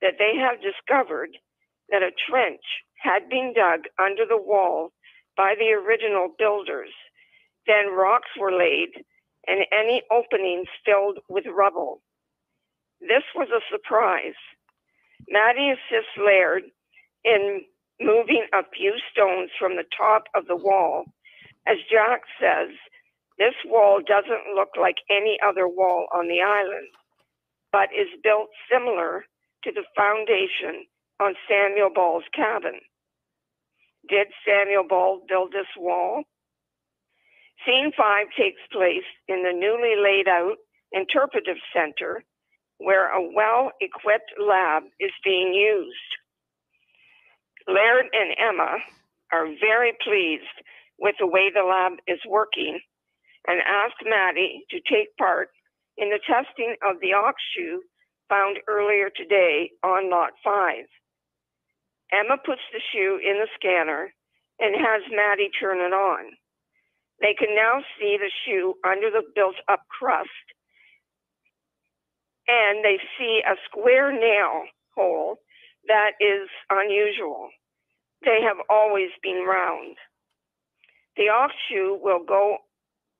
that they have discovered that a trench had been dug under the wall by the original builders. Then rocks were laid and any openings filled with rubble. This was a surprise. Matty assists Laird in moving a few stones from the top of the wall. As Jack says, this wall doesn't look like any other wall on the island, but is built similar to the foundation on Samuel Ball's cabin. Did Samuel Ball build this wall? Scene five takes place in the newly laid out interpretive center where a well equipped lab is being used. Laird and Emma are very pleased with the way the lab is working and ask Matty to take part in the testing of the ox shoe found earlier today on lot 5. Emma puts the shoe in the scanner and has Matty turn it on. They can now see the shoe under the built up crust and they see a square nail hole that is unusual. They have always been round. The ox shoe will go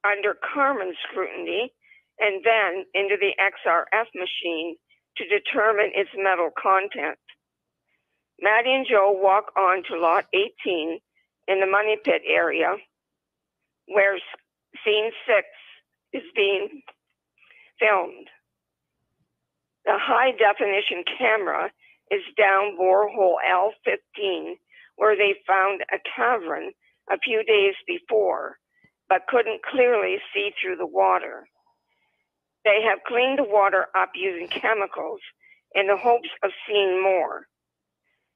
under Carmen's scrutiny and then into the XRF machine to determine its metal content. Matty and Joe walk on to lot 18 in the money pit area where scene six is being filmed. The high definition camera is down borehole L15 where they found a cavern a few days before, but couldn't clearly see through the water. They have cleaned the water up using chemicals in the hopes of seeing more.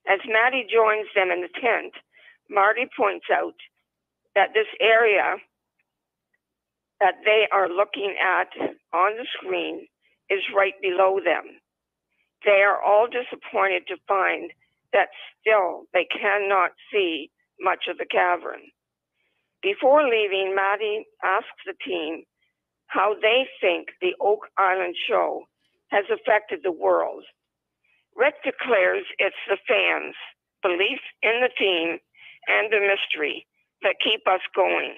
As Matty joins them in the tent, Marty points out that this area that they are looking at on the screen is right below them. They are all disappointed to find that still they cannot see much of the cavern. Before leaving, Matty asks the team how they think the Oak Island show has affected the world. Rick declares it's the fans' belief in the team and the mystery that keep us going.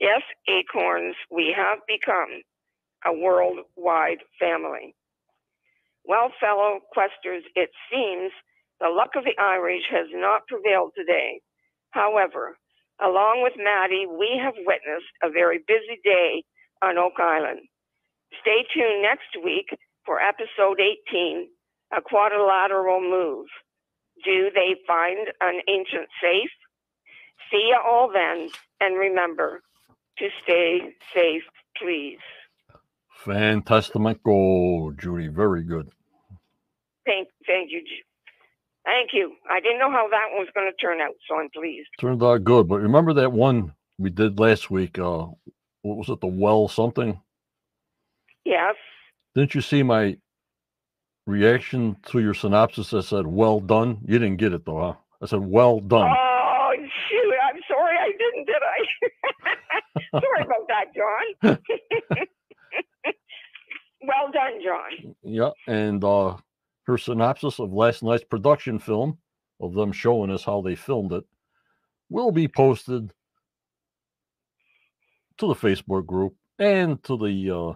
Yes, Acorns, we have become a worldwide family. Well, fellow questers, it seems the luck of the Irish has not prevailed today. However, along with Matty, we have witnessed a very busy day on Oak Island. Stay tuned next week for episode 18 A Quadrilateral Move. Do they find an ancient safe? See you all then, and remember to stay safe, please. Fantastic goal, Judy. Very good. Thank, thank you. Thank you. I didn't know how that one was going to turn out, so I'm pleased. Turned out good. But remember that one we did last week? Uh, what was it? The well something? Yes. Didn't you see my reaction to your synopsis I said "well done"? You didn't get it though, huh? I said "well done." Oh shoot! I'm sorry I didn't, did I? Sorry about that, John. *laughs* well done, John. Yeah, and uh, her synopsis of last night's production film of them showing us how they filmed it will be posted to the Facebook group and to the uh,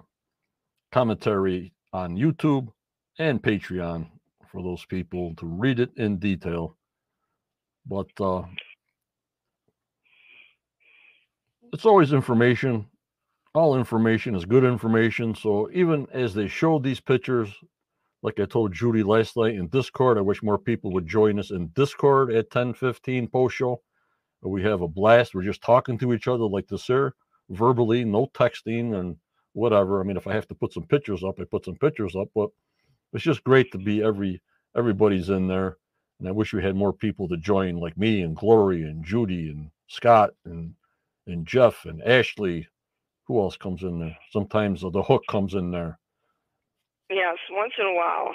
commentary on YouTube and Patreon for those people to read it in detail. But uh, it's always information. All information is good information. So even as they showed these pictures, like I told Judy last night in Discord, I wish more people would join us in Discord at 10:15 post show. We have a blast. We're just talking to each other like this here, verbally, no texting and whatever. I mean, if I have to put some pictures up, I put some pictures up. But it's just great to be every everybody's in there. And I wish we had more people to join, like me and Glory and Judy and Scott and and Jeff and Ashley. Who else comes in there? Sometimes the hook comes in there. Yes, once in a while.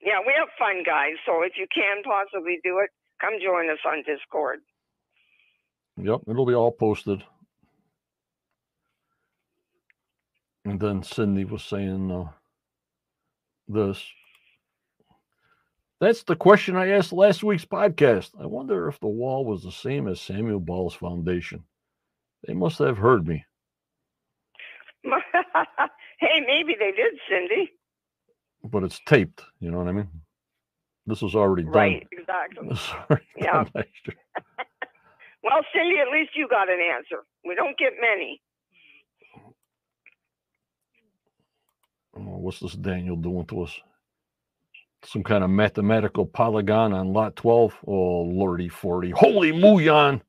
Yeah, we have fun, guys. So if you can possibly do it, come join us on Discord. Yep, it'll be all posted. And then Cindy was saying uh, this. That's the question I asked last week's podcast. I wonder if the wall was the same as Samuel Ball's foundation. They must have heard me. *laughs* hey, maybe they did, Cindy. But it's taped. You know what I mean? This was already done. Right, exactly. *laughs* This was already Yeah. done last year. *laughs* Well, Cindy, at least you got an answer. We don't get many. Oh, what's this Daniel doing to us? Some kind of mathematical polygon on lot 12. Oh, lordy 40. Holy Muyan.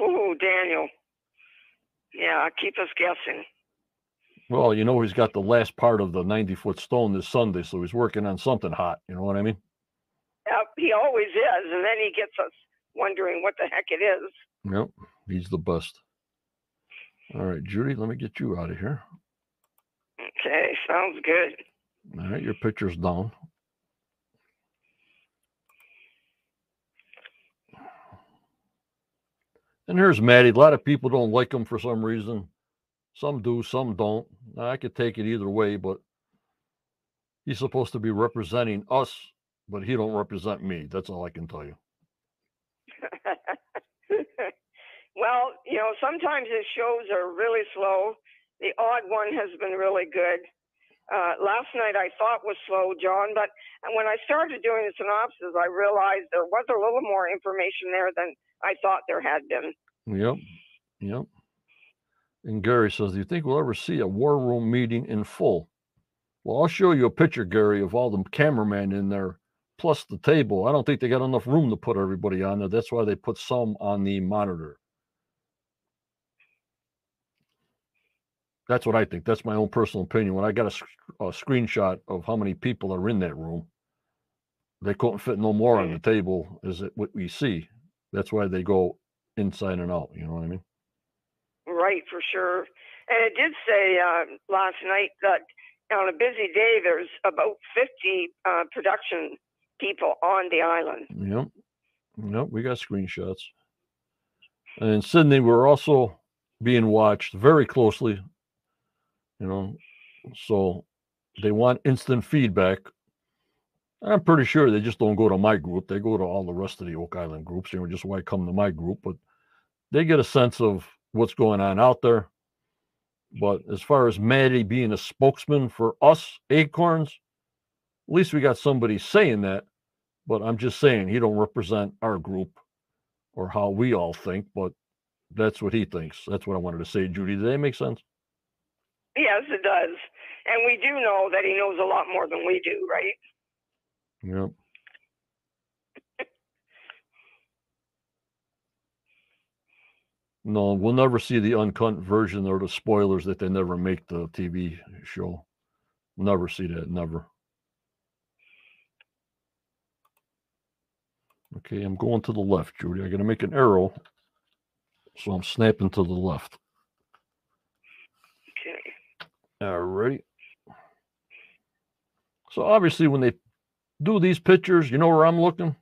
Ooh, Daniel. Yeah, keep us guessing. Well, you know, he's got the last part of the 90 foot stone this Sunday, so he's working on something hot. You know what I mean? Uh, he always is, and then he gets us wondering what the heck it is. Yep, he's the best. All right, Judy, let me get you out of here. Okay, sounds good. All right, your picture's down. And here's Matty. A lot of people don't like him for some reason. Some do, some don't. I could take it either way, but he's supposed to be representing us, but he don't represent me. That's all I can tell you. *laughs* well, you know, sometimes his shows are really slow. The odd one has been really good. Uh, last night I thought was slow, John, but when I started doing the synopsis, I realized there was a little more information there than I thought there had been. Yep. Yep. And Gary says, Do you think we'll ever see a war room meeting in full? Well, I'll show you a picture, Gary, of all the cameramen in there, plus the table. I don't think they got enough room to put everybody on there. That's why they put some on the monitor. That's what I think. That's my own personal opinion. When I got a, a screenshot of how many people are in that room, they couldn't fit no more on the table Is it, what we see. That's why they go inside and out. You know what I mean? Right, for sure. And it did say uh, last night that on a busy day, there's about 50 uh, production people on the island. Yep. Yep. We got screenshots. And in Sydney, we're also being watched very closely. You know, so they want instant feedback. I'm pretty sure they just don't go to my group. They go to all the rest of the Oak Island groups. You know, just why come to my group, but they get a sense of what's going on out there. But as far as Matty being a spokesman for us acorns, at least we got somebody saying that. But I'm just saying he don't represent our group or how we all think, but that's what he thinks. That's what I wanted to say, Judy. Did that make sense? Yes, it does. And we do know that he knows a lot more than we do, right? Yep. No, we'll never see the uncut version or the spoilers that they never make the TV show. Never see that. Never. Okay, I'm going to the left, Judy. I'm going to make an arrow. So I'm snapping to the left. Right. So obviously, when they do these pictures, you know where I'm looking?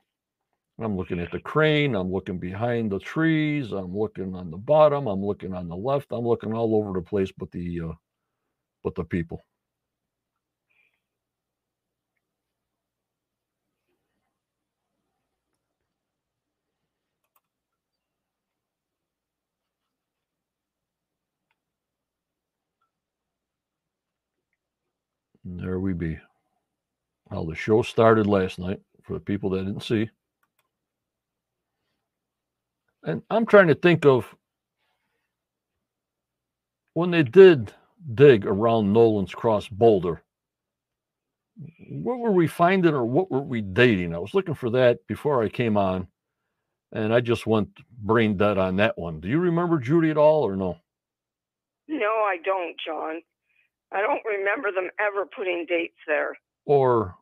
I'm looking at the crane. I'm looking behind the trees. I'm looking on the bottom. I'm looking on the left. I'm looking all over the place, but the uh, but the people. Be. How the show started last night for the people that didn't see. And I'm trying to think of when they did dig around Nolan's Cross Boulder. What were we finding or what were we dating? I was looking for that before I came on, and I just went brain dead on that one. Do you remember Judy at all or no? No, I don't, John. I don't remember them ever putting dates there. Or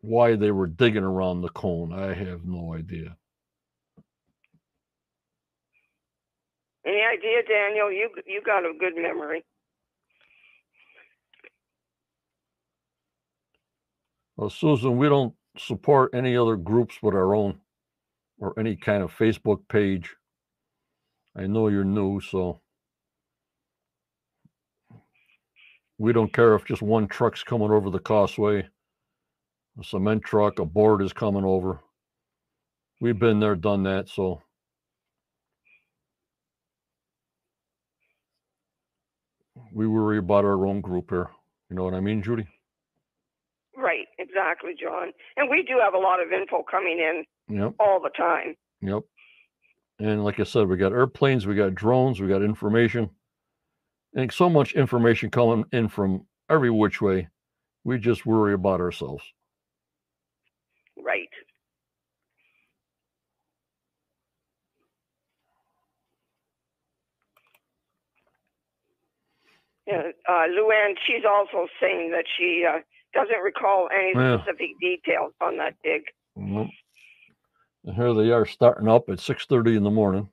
why they were digging around the cone? I have no idea. Any idea, Daniel? You you got a good memory. Well, Susan, we don't support any other groups but our own or any kind of Facebook page. I know you're new, so we don't care if just one truck's coming over the causeway, a cement truck, a board is coming over. We've been there, done that, so we worry about our own group here. You know what I mean, Judy? Right, exactly, John. And we do have a lot of info coming in Yep. all the time. Yep. And like I said, we got airplanes, we got drones, we got information, and so much information coming in from every which way. We just worry about ourselves. Right. Yeah, uh, Luann, she's also saying that she uh, doesn't recall any Yeah. specific details on that dig. Well, and here they are starting up at 6.30 in the morning.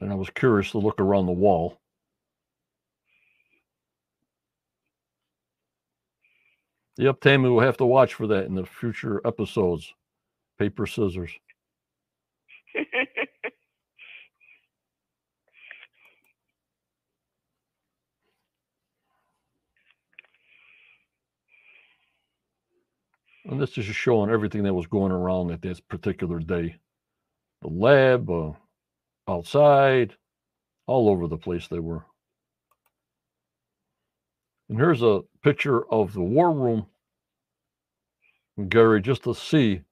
And I was curious to look around the wall. Yep, Tammy will have to watch for that in the future episodes. Paper, scissors. *laughs* And this is just showing everything that was going around at this particular day. The lab, uh, outside, all over the place they were. And here's a picture of the war room, Gary, just to see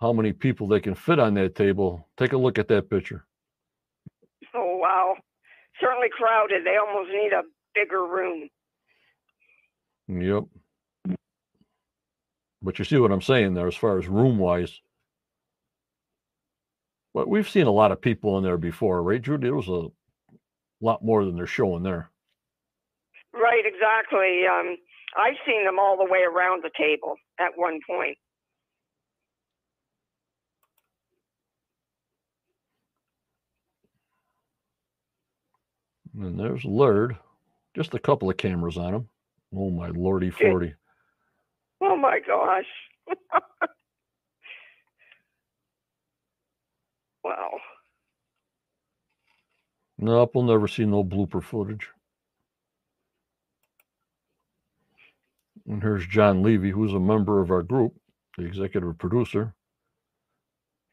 how many people they can fit on that table. Take a look at that picture. oh wow. Certainly crowded. They almost need a bigger room. Yep. But you see what I'm saying there as far as room wise. But we've seen a lot of people in there before, right, Judy? It was a lot more than they're showing there. Right, exactly. Um, I've seen them all the way around the table at one point. And there's Laird. Just a couple of cameras on him. Oh my lordy forty. Oh my gosh. *laughs* wow. Nope, we'll never see no blooper footage. And here's John Levy, who's a member of our group, the executive producer.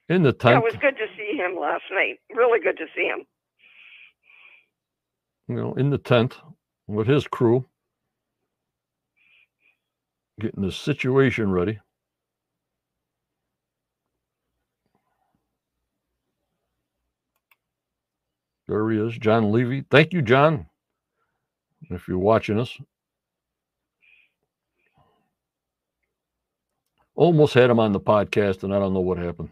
In the Yeah, tent, it was good to see him last night. Really good to see him. you know, in the tent with his crew, getting the situation ready. There he is, John Levy. Thank you, John. If you're watching us, almost had him on the podcast, and I don't know what happened.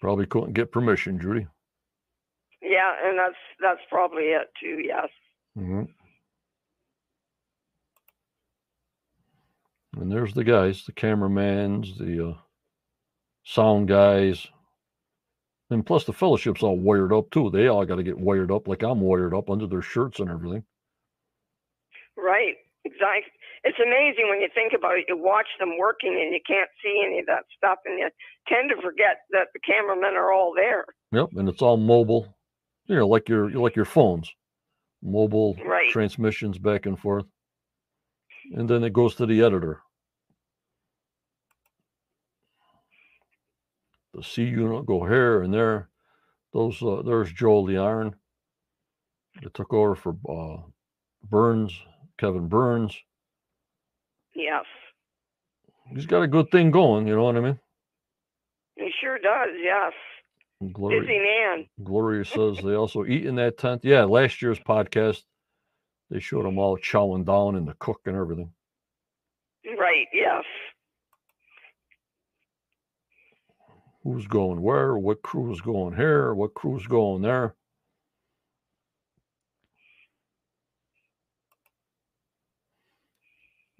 Probably couldn't get permission, Judy. Yeah, and that's that's probably it too. Yes. Mhm. And there's the guys, the cameramans, the uh, sound guys, and plus the fellowship's all wired up too. They all got to get wired up like I'm wired up under their shirts and everything. Right. Exactly. It's amazing when you think about it. You watch them working and you can't see any of that stuff, and you tend to forget that the cameramen are all there. Yep, and it's all mobile. You know, like your like your phones, mobile Right. transmissions back and forth, and then it goes to the editor. The C unit go here and there. Those uh, there's Joel Liarn. That took over for uh, Burns, Kevin Burns. Yes. He's got a good thing going. You know what I mean? He sure does. Yes. Gloria, Busy man. Gloria *laughs* says they also eat in that tent. Yeah, last year's podcast, they showed them all chowing down and the cook and everything. Right. Yes. Who's going where? What crew's going here? What crew's going there?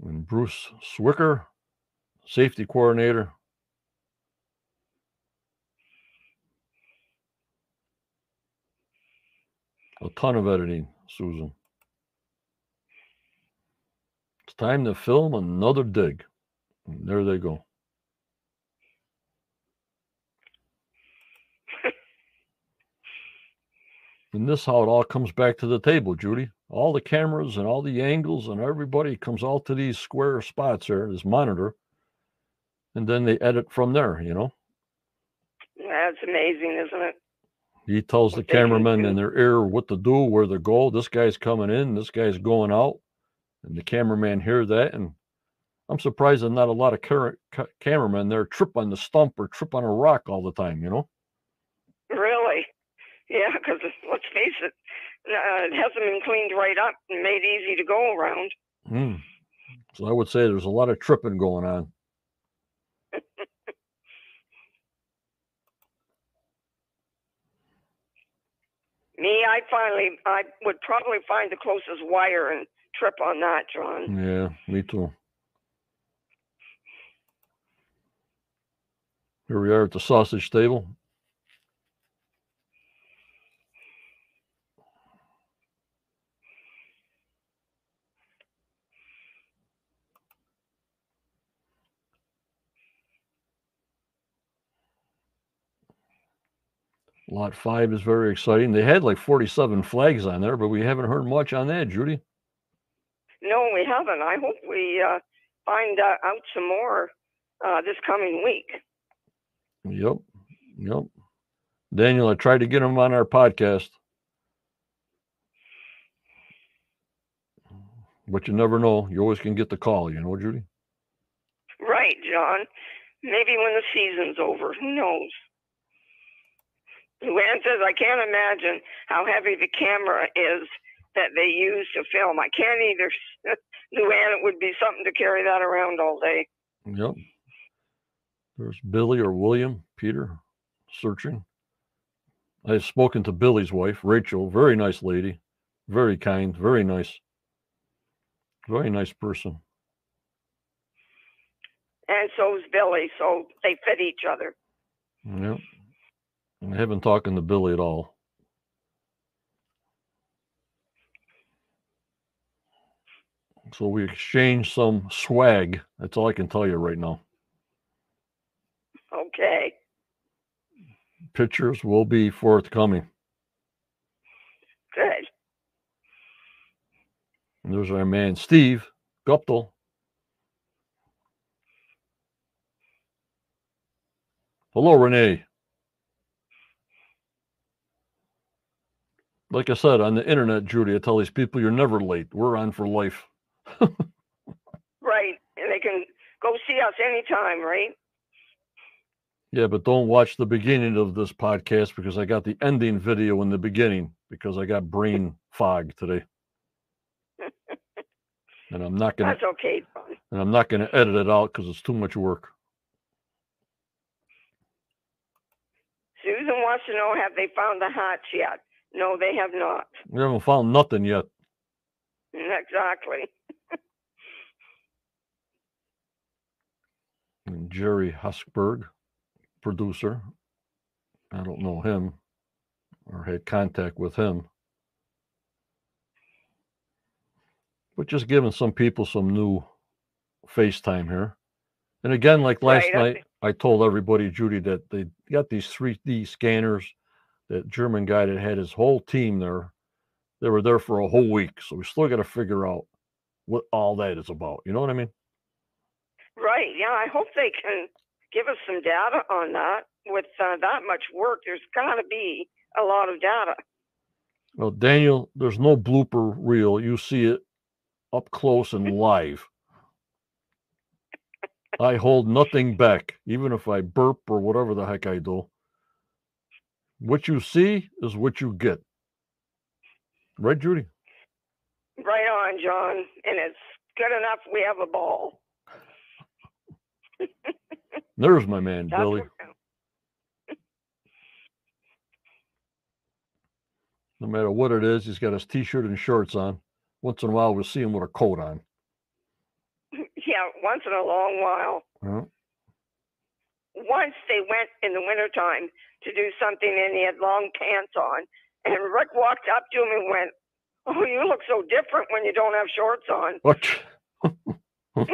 And Bruce Swicker, safety coordinator. A ton of editing, Susan. It's time to film another dig. And there they go. And this how it all comes back to the table, Judy. All the cameras and all the angles and everybody comes all to these square spots there, this monitor, and then they edit from there. You know, That's amazing, isn't it? he tells the What they can cameraman in their ear what to do, where to go. This guy's coming in, this guy's going out, and the cameraman hear that. And I'm surprised that not a lot of current ca- cameramen there trip on the stump or trip on a rock all the time. You know. Yeah, because let's face it, uh, it hasn't been cleaned right up and made easy to go around. Mm. So I would say there's a lot of tripping going on. *laughs* Me, I finally, I would probably find the closest wire and trip on that, John. Yeah, me too. Here we are at the sausage table. Lot five is very exciting. They had like 47 flags on there, but we haven't heard much on that, Judy. No, we haven't. I hope we uh, find uh, out some more uh, this coming week. Yep. Yep. Daniel, I tried to get him on our podcast. But you never know. You always can get the call, you know, Judy? Right, John. Maybe when the season's over. Who knows? Luann says, I can't imagine how heavy the camera is that they use to film. I can't either. *laughs* Luann, it would be something to carry that around all day. Yep. There's Billy or William, Peter, searching. I have spoken to Billy's wife, Rachel, very nice lady, very kind, very nice, very nice person. And so's Billy, so they fit each other. Yep. I haven't talked to Billy at all. So we exchanged some swag. That's all I can tell you right now. Okay. Pictures will be forthcoming. Good. And there's our man Steve Guptill. Hello, Renee. Like I said on the internet, Judy, I tell these people you're never late. We're on for life. right. And they can go see us anytime, right? Yeah, but don't watch the beginning of this podcast because I got the ending video in the beginning because I got brain *laughs* fog today. and I'm not gonna That's okay. and I'm not gonna edit it out because it's too much work. Susan wants to know have they found the hats yet? No, they have not. We haven't found nothing yet. Exactly. And Jerry Huskberg, producer. I don't know him or had contact with him. But just giving some people some new FaceTime here. And again, like last Right, night. I told everybody, Judy, that they got these 3D scanners. That German guy that had his whole team there, they were there for a whole week. So we still got to figure out what all that is about. You know what I mean? Right. Yeah, I hope they can give us some data on that. With uh, that much work, there's got to be a lot of data. Well, Daniel, there's no blooper reel. You see it up close and *laughs* live. I hold nothing back, even if I burp or whatever the heck I do. What you see is what you get. Right, Judy? Right on, John. And it's good enough we have a ball. There's my man, That's Billy. No matter what it is, he's got his t shirt and shorts on. Once in a while, we'll see him with a coat on. *laughs* Yeah, once in a long while. Huh? Once they went in the wintertime to do something and he had long pants on. And Rick walked up to him and went, Oh, you look so different when you don't have shorts on. What? *laughs*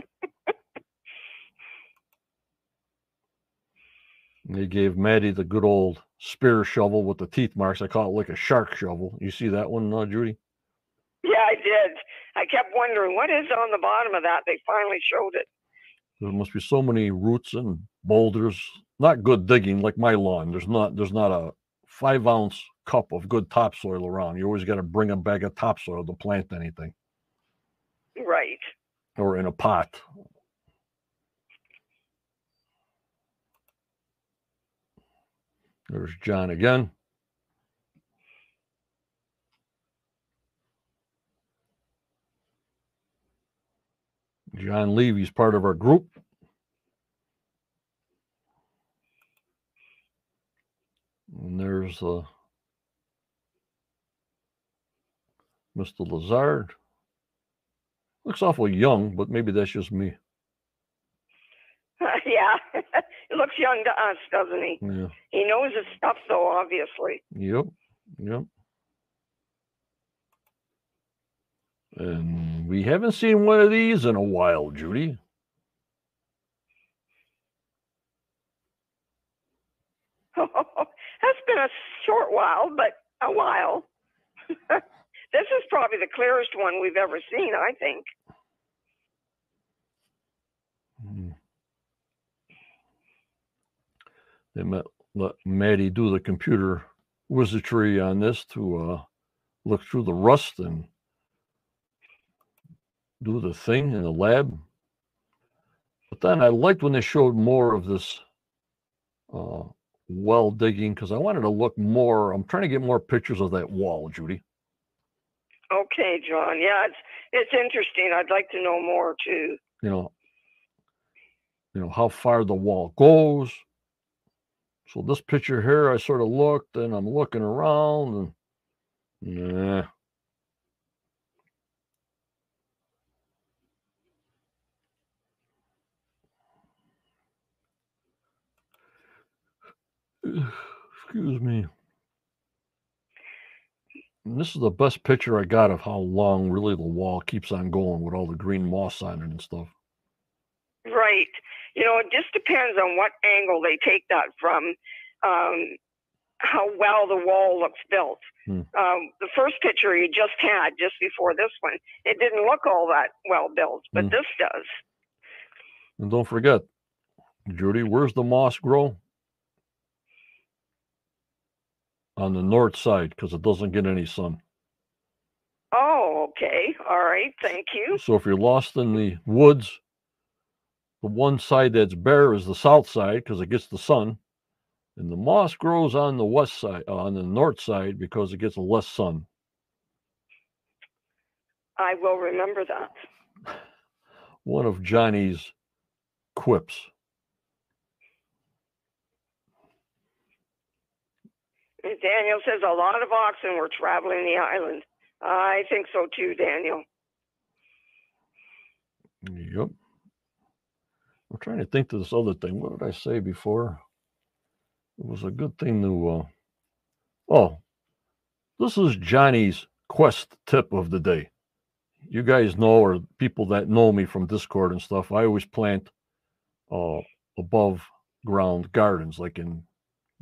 they gave Matty the good old spear shovel with the teeth marks. I call it like a shark shovel. You see that one, uh, Judy? Yeah, I did. I kept wondering what is on the bottom of that. They finally showed it. There must be so many roots and boulders. Not good digging like my lawn. There's not. There's not a five ounce cup of good topsoil around. You always got to bring a bag of topsoil to plant anything, Right. or in a pot. There's John again. John Levy's part of our group. And there's uh, Mr. Lazard. Looks awful young, but maybe that's just me. *laughs* yeah, he looks young to us, doesn't he? Yeah. He knows his stuff, though, obviously. Yep. Yep. And we haven't seen one of these in a while, Judy. That's been a short while, but a while. *laughs* this is probably the clearest one we've ever seen, I think. Hmm. They met, let Matty do the computer wizardry on this to uh, look through the rust and do the thing in the lab. But then I liked when they showed more of this uh, well digging because I wanted to look more. I'm trying to get more pictures of that wall, Judy. Okay, John. Yeah, it's it's interesting. I'd like to know more too. You know, you know how far the wall goes. So this picture here, I sort of looked and I'm looking around and nah. Excuse me. And this is the best picture I got of how long really the wall keeps on going with all the green moss on it and stuff. Right. You know, it just depends on what angle they take that from, um, how well the wall looks built. Hmm. Um, the first picture you just had, just before this one, it didn't look all that well built, but Hmm. this does. And don't forget, Judy, where's the moss grow? On the north side because it doesn't get any sun. Oh, okay. All right. Thank you. So if you're lost in the woods, the one side that's bare is the south side because it gets the sun, and the moss grows on the west side, on the north side because it gets less sun. I will remember that. *sighs* One of Johnny's quips. Daniel says a lot of oxen were traveling the island. I think so too, Daniel. Yep. I'm trying to think of this other thing. What did I say before? It was a good thing to. Uh... Oh, this is Johnny's quest tip of the day. You guys know, or people that know me from Discord and stuff, I always plant uh, above ground gardens, like in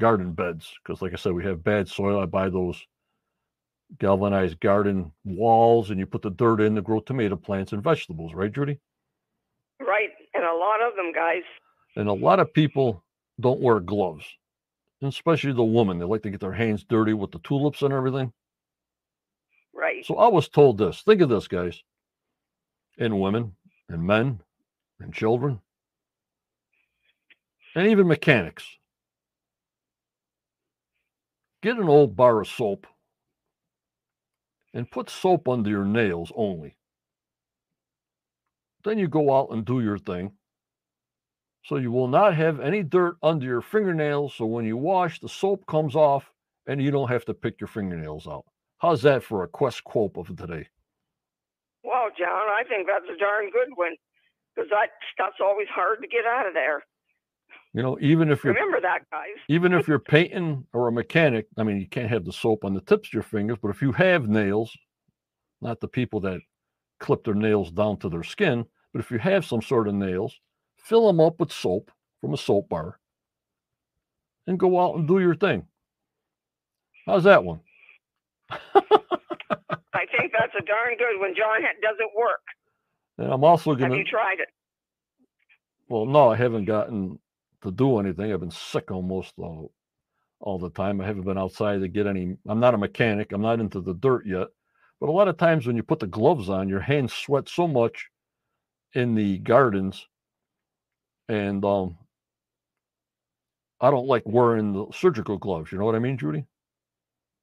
garden beds. Because, like I said, we have bad soil. I buy those galvanized garden walls, and you put the dirt in to grow tomato plants and vegetables, right, Judy? Right. And a lot of them, guys. And a lot of people don't wear gloves, and especially the women. They like to get their hands dirty with the tulips and everything. Right. So I was told this. Think of this, guys, and women, and men, and children, and even mechanics. Get an old bar of soap and put soap under your nails only. Then you go out and do your thing. So you will not have any dirt under your fingernails. So when you wash, the soap comes off and you don't have to pick your fingernails out. How's that for a quest quote of today? Well, John, I think that's a darn good one because that stuff's always hard to get out of there. You know, even if you're Remember that, guys. even if *laughs* you're painting or a mechanic, I mean, you can't have the soap on the tips of your fingers, but if you have nails, not the people that clip their nails down to their skin, but if you have some sort of nails, fill them up with soap from a soap bar and go out and do your thing. How's that one? I think that's a darn good one. John, it doesn't work. And I'm also going to you tried it? Well, no, I haven't gotten to do anything. I've been sick almost all, all the time. I haven't been outside to get any. I'm not a mechanic. I'm not into the dirt yet. But a lot of times when you put the gloves on, your hands sweat so much in the gardens, and um, I don't like wearing the surgical gloves. You know what I mean, Judy?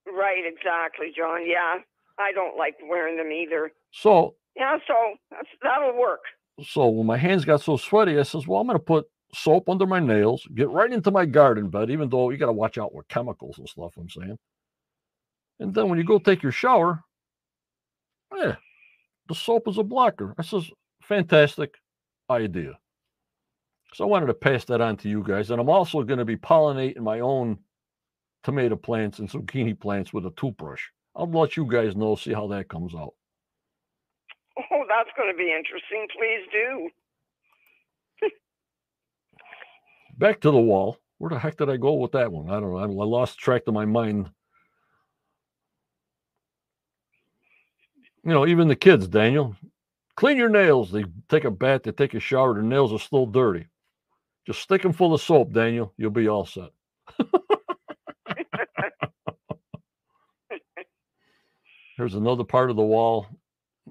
Right, exactly, John. Yeah, I don't like wearing them either. So, Yeah, so that's, that'll work. so when my hands got so sweaty, I says, "Well, I'm going to put soap under my nails, get right into my garden bed, even though you got to watch out with chemicals and stuff. I'm saying. And then when you go take your shower, Yeah, the soap is a blocker. I says, fantastic idea. So I wanted to pass that on to you guys. And I'm also going to be pollinating my own tomato plants and zucchini plants with a toothbrush. I'll let you guys know, see how that comes out. Oh, that's going to be interesting. Please do. Back to the wall. Where the heck did I go with that one? I don't know. I lost track of my mind. You know, even the kids, Daniel, clean your nails. They take a bath, they take a shower, their nails are still dirty. Just stick them full of soap, Daniel. You'll be all set. *laughs* Here's another part of the wall.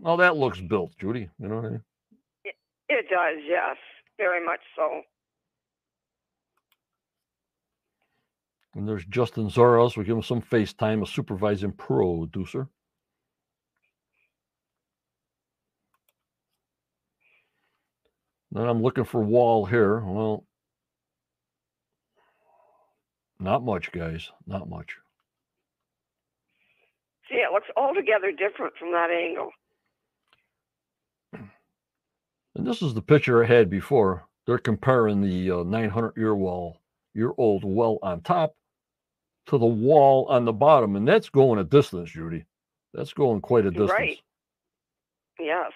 Oh, that looks built, Judy. You know what I mean? It, it does, yes, very much so. And there's Justin Zoros. We give him some FaceTime, a supervising producer. Then I'm looking for wall here. Well, not much, guys. Not much. See, it looks altogether different from that angle. *clears throat* And this is the picture I had before. They're comparing the uh, 900 year wall, year old well on top to the wall on the bottom, and that's going a distance, Judy. That's going quite a distance. Right. Yes.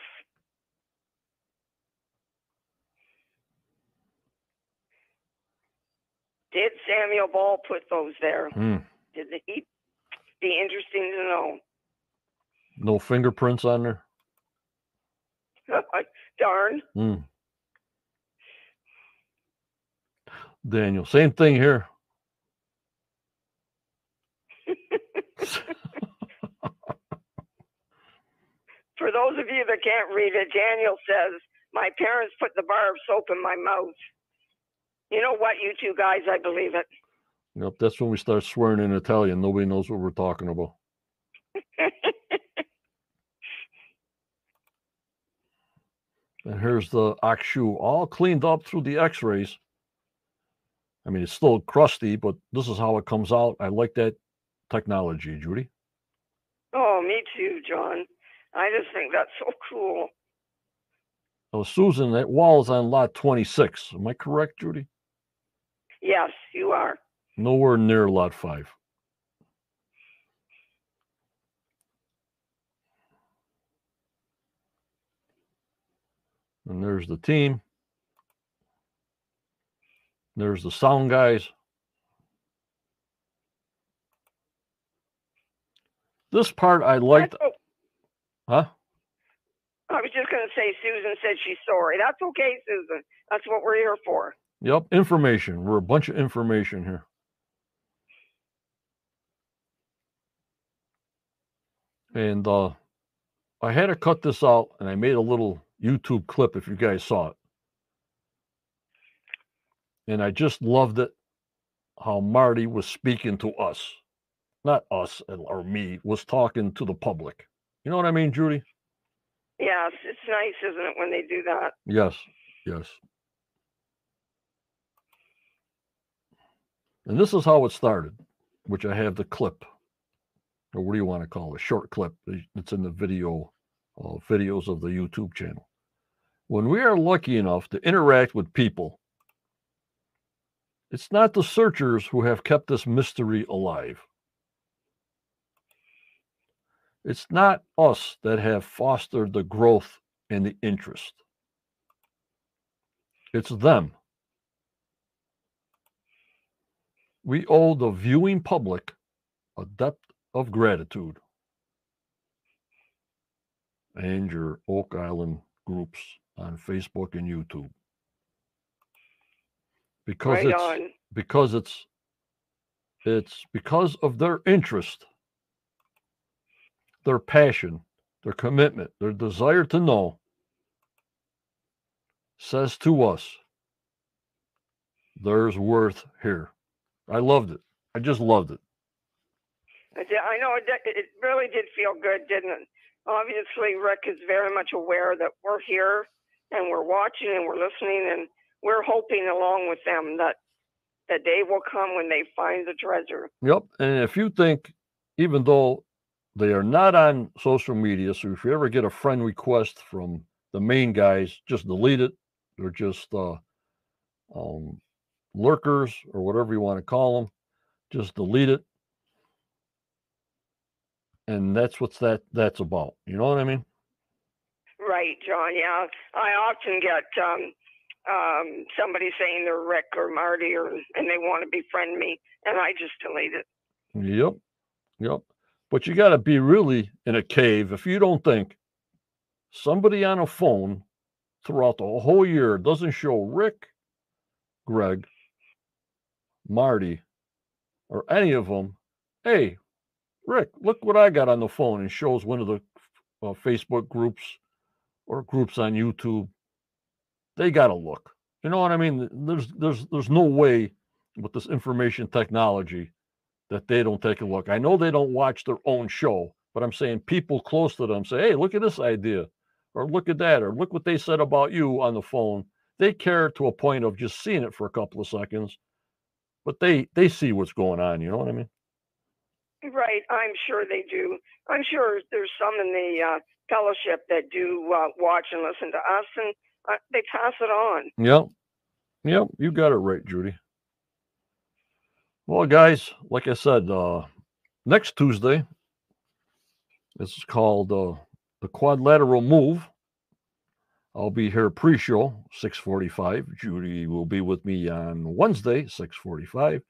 Did Samuel Ball put those there? Hmm. Did he? Be interesting to know. No fingerprints on there. *laughs* Darn. Hmm. Daniel, same thing here. *laughs* For those of you that can't read it, Daniel says, My parents put the bar of soap in my mouth. You know what, you two guys, I believe it. Yep, that's when we start swearing in Italian. Nobody knows what we're talking about. *laughs* and here's the ox shoe all cleaned up through the x-rays. I mean, it's still crusty, but this is how it comes out. I like that technology, Judy. Oh, me too, John. I just think that's so cool. Oh, Susan, that wall is on lot 26. Am I correct, Judy? Yes, you are. Nowhere near lot five. And there's the team. There's the sound guys. This part I liked. Huh? I was just going to say, Susan said she's sorry. That's okay, Susan. That's what we're here for. Yep, information. We're a bunch of information here. And uh, I had to cut this out, and I made a little YouTube clip if you guys saw it. And I just loved it how Marty was speaking to us, not us or me, was talking to the public. You know what I mean, Judy? Yes, it's nice, isn't it, when they do that? Yes, yes. And this is how it started, which I have the clip, or what do you want to call it? A short clip. It's in the video, uh, videos of the YouTube channel. When we are lucky enough to interact with people, it's not the searchers who have kept this mystery alive. It's not us that have fostered the growth and the interest. It's them. We owe the viewing public a debt of gratitude. And your Oak Island groups on Facebook and YouTube. Because right it's on. because it's it's because of their interest, their passion, their commitment, their desire to know says to us there's worth here. I loved it. I just loved it. I I know it, it really did feel good, didn't it? Obviously, Rick is very much aware that we're here and we're watching and we're listening, and we're hoping along with them that the day will come when they find the treasure. Yep. And if you think, even though They are not on social media. So if you ever get a friend request from the main guys, just delete it. They're just uh, um, lurkers or whatever you want to call them. Just delete it. And that's what's that that's about. You know what I mean? Right, John. Yeah, I often get um, um, somebody saying they're Rick or Marty, or and they want to befriend me, and I just delete it. Yep. Yep. But you got to be really in a cave if you don't think somebody on a phone throughout the whole year doesn't show Rick, Greg, Marty, or any of them, hey, Rick, look what I got on the phone, and shows one of the uh, Facebook groups or groups on YouTube. They got to look. You know what I mean? There's there's there's no way with this information technology that they don't take a look. I know they don't watch their own show, but I'm saying people close to them say, "Hey, look at this idea." Or look at that, or look what they said about you on the phone. They care to a point of just seeing it for a couple of seconds, but they they see what's going on. You know what I mean? Right, I'm sure they do. I'm sure there's some in the uh, fellowship that do uh, watch and listen to us, and uh, they pass it on. Yep, yep, you got it right, Judy. Well, guys, like I said, uh, next Tuesday, this is called uh, the Quadrilateral Move. I'll be here pre-show, 645. Judy will be with me on Wednesday, 645.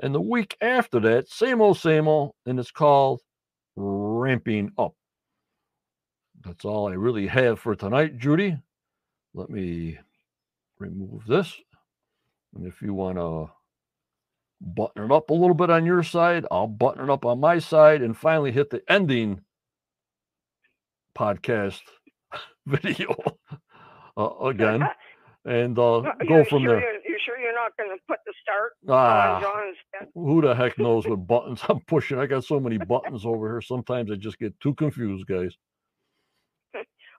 And the week after that, same old, same old, and it's called Ramping Up. That's all I really have for tonight, Judy. Let me remove this. And if you want to button it up a little bit on your side, I'll button it up on my side and finally hit the ending podcast *laughs* video uh, again *laughs* and uh, go from sure there. You're, you're sure you're not going to put the start Ah, on John's *laughs* who the heck knows what buttons I'm pushing? I got so many buttons over here. Sometimes I just get too confused, guys.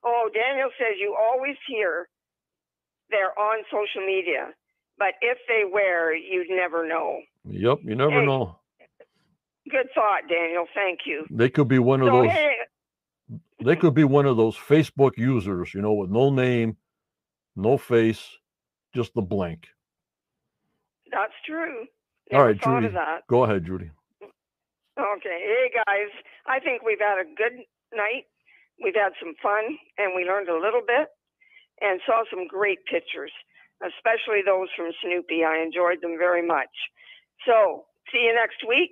Oh, Daniel says you always hear they're on social media, but if they were, you'd never know. Yep, you never Hey. know. Good thought, Daniel. Thank you. They could be one of So, those. hey, They could be one of those Facebook users, you know, with no name, no face, just the blank. that's true. All Never right, thought Judy. Go ahead, Judy. Okay. Hey, guys. I think we've had a good night. We've had some fun and we learned a little bit and saw some great pictures, especially those from Snoopy. I enjoyed them very much. So, see you next week.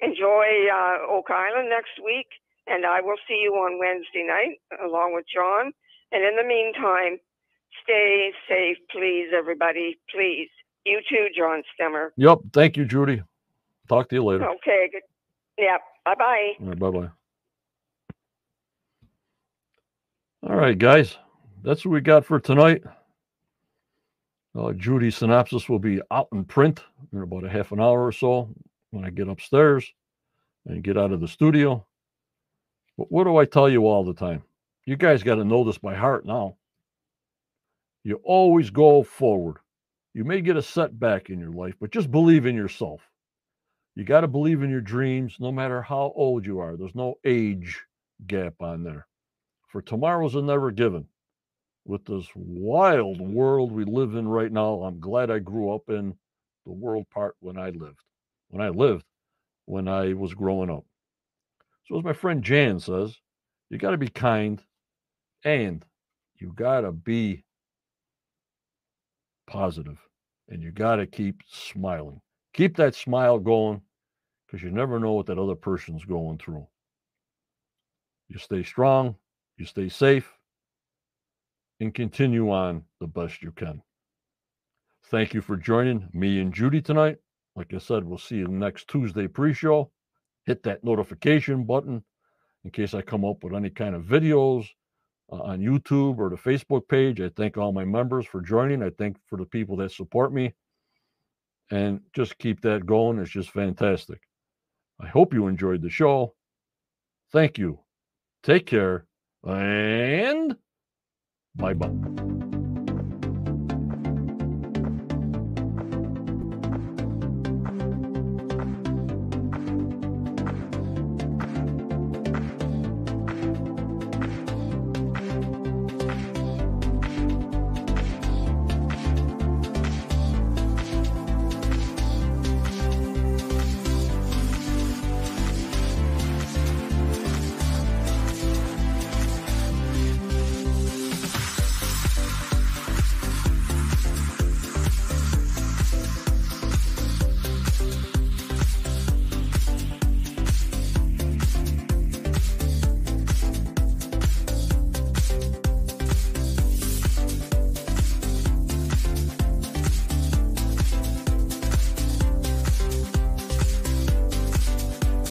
Enjoy uh, Oak Island next week. And I will see you on Wednesday night along with John. And in the meantime, stay safe, please, everybody. Please. You too, John Stemmer. Yep. Thank you, Judy. Talk to you later. Okay. Good. Yep. Bye bye. bye bye. All right, guys. That's what we got for tonight. Uh, Judy's synopsis will be out in print in about a half an hour or so when I get upstairs and get out of the studio. But what do I tell you all the time? You guys got to know this by heart now. You always go forward. You may get a setback in your life, but just believe in yourself. You got to believe in your dreams no matter how old you are. There's no age gap on there. For tomorrow's a never given. With this wild world we live in right now, I'm glad I grew up in the world part when I lived. When I lived, when I was growing up. So, as my friend Jan says, you got to be kind and you got to be positive and you got to keep smiling. Keep that smile going because you never know what that other person's going through. You stay strong, you stay safe, and continue on the best you can. Thank you for joining me and Judy tonight. Like I said, we'll see you next Tuesday pre show. Hit that notification button in case I come up with any kind of videos uh, on YouTube or the Facebook page. I thank all my members for joining. I thank for the people that support me. And just keep that going. It's just fantastic. I hope you enjoyed the show. Thank you. Take care and bye bye.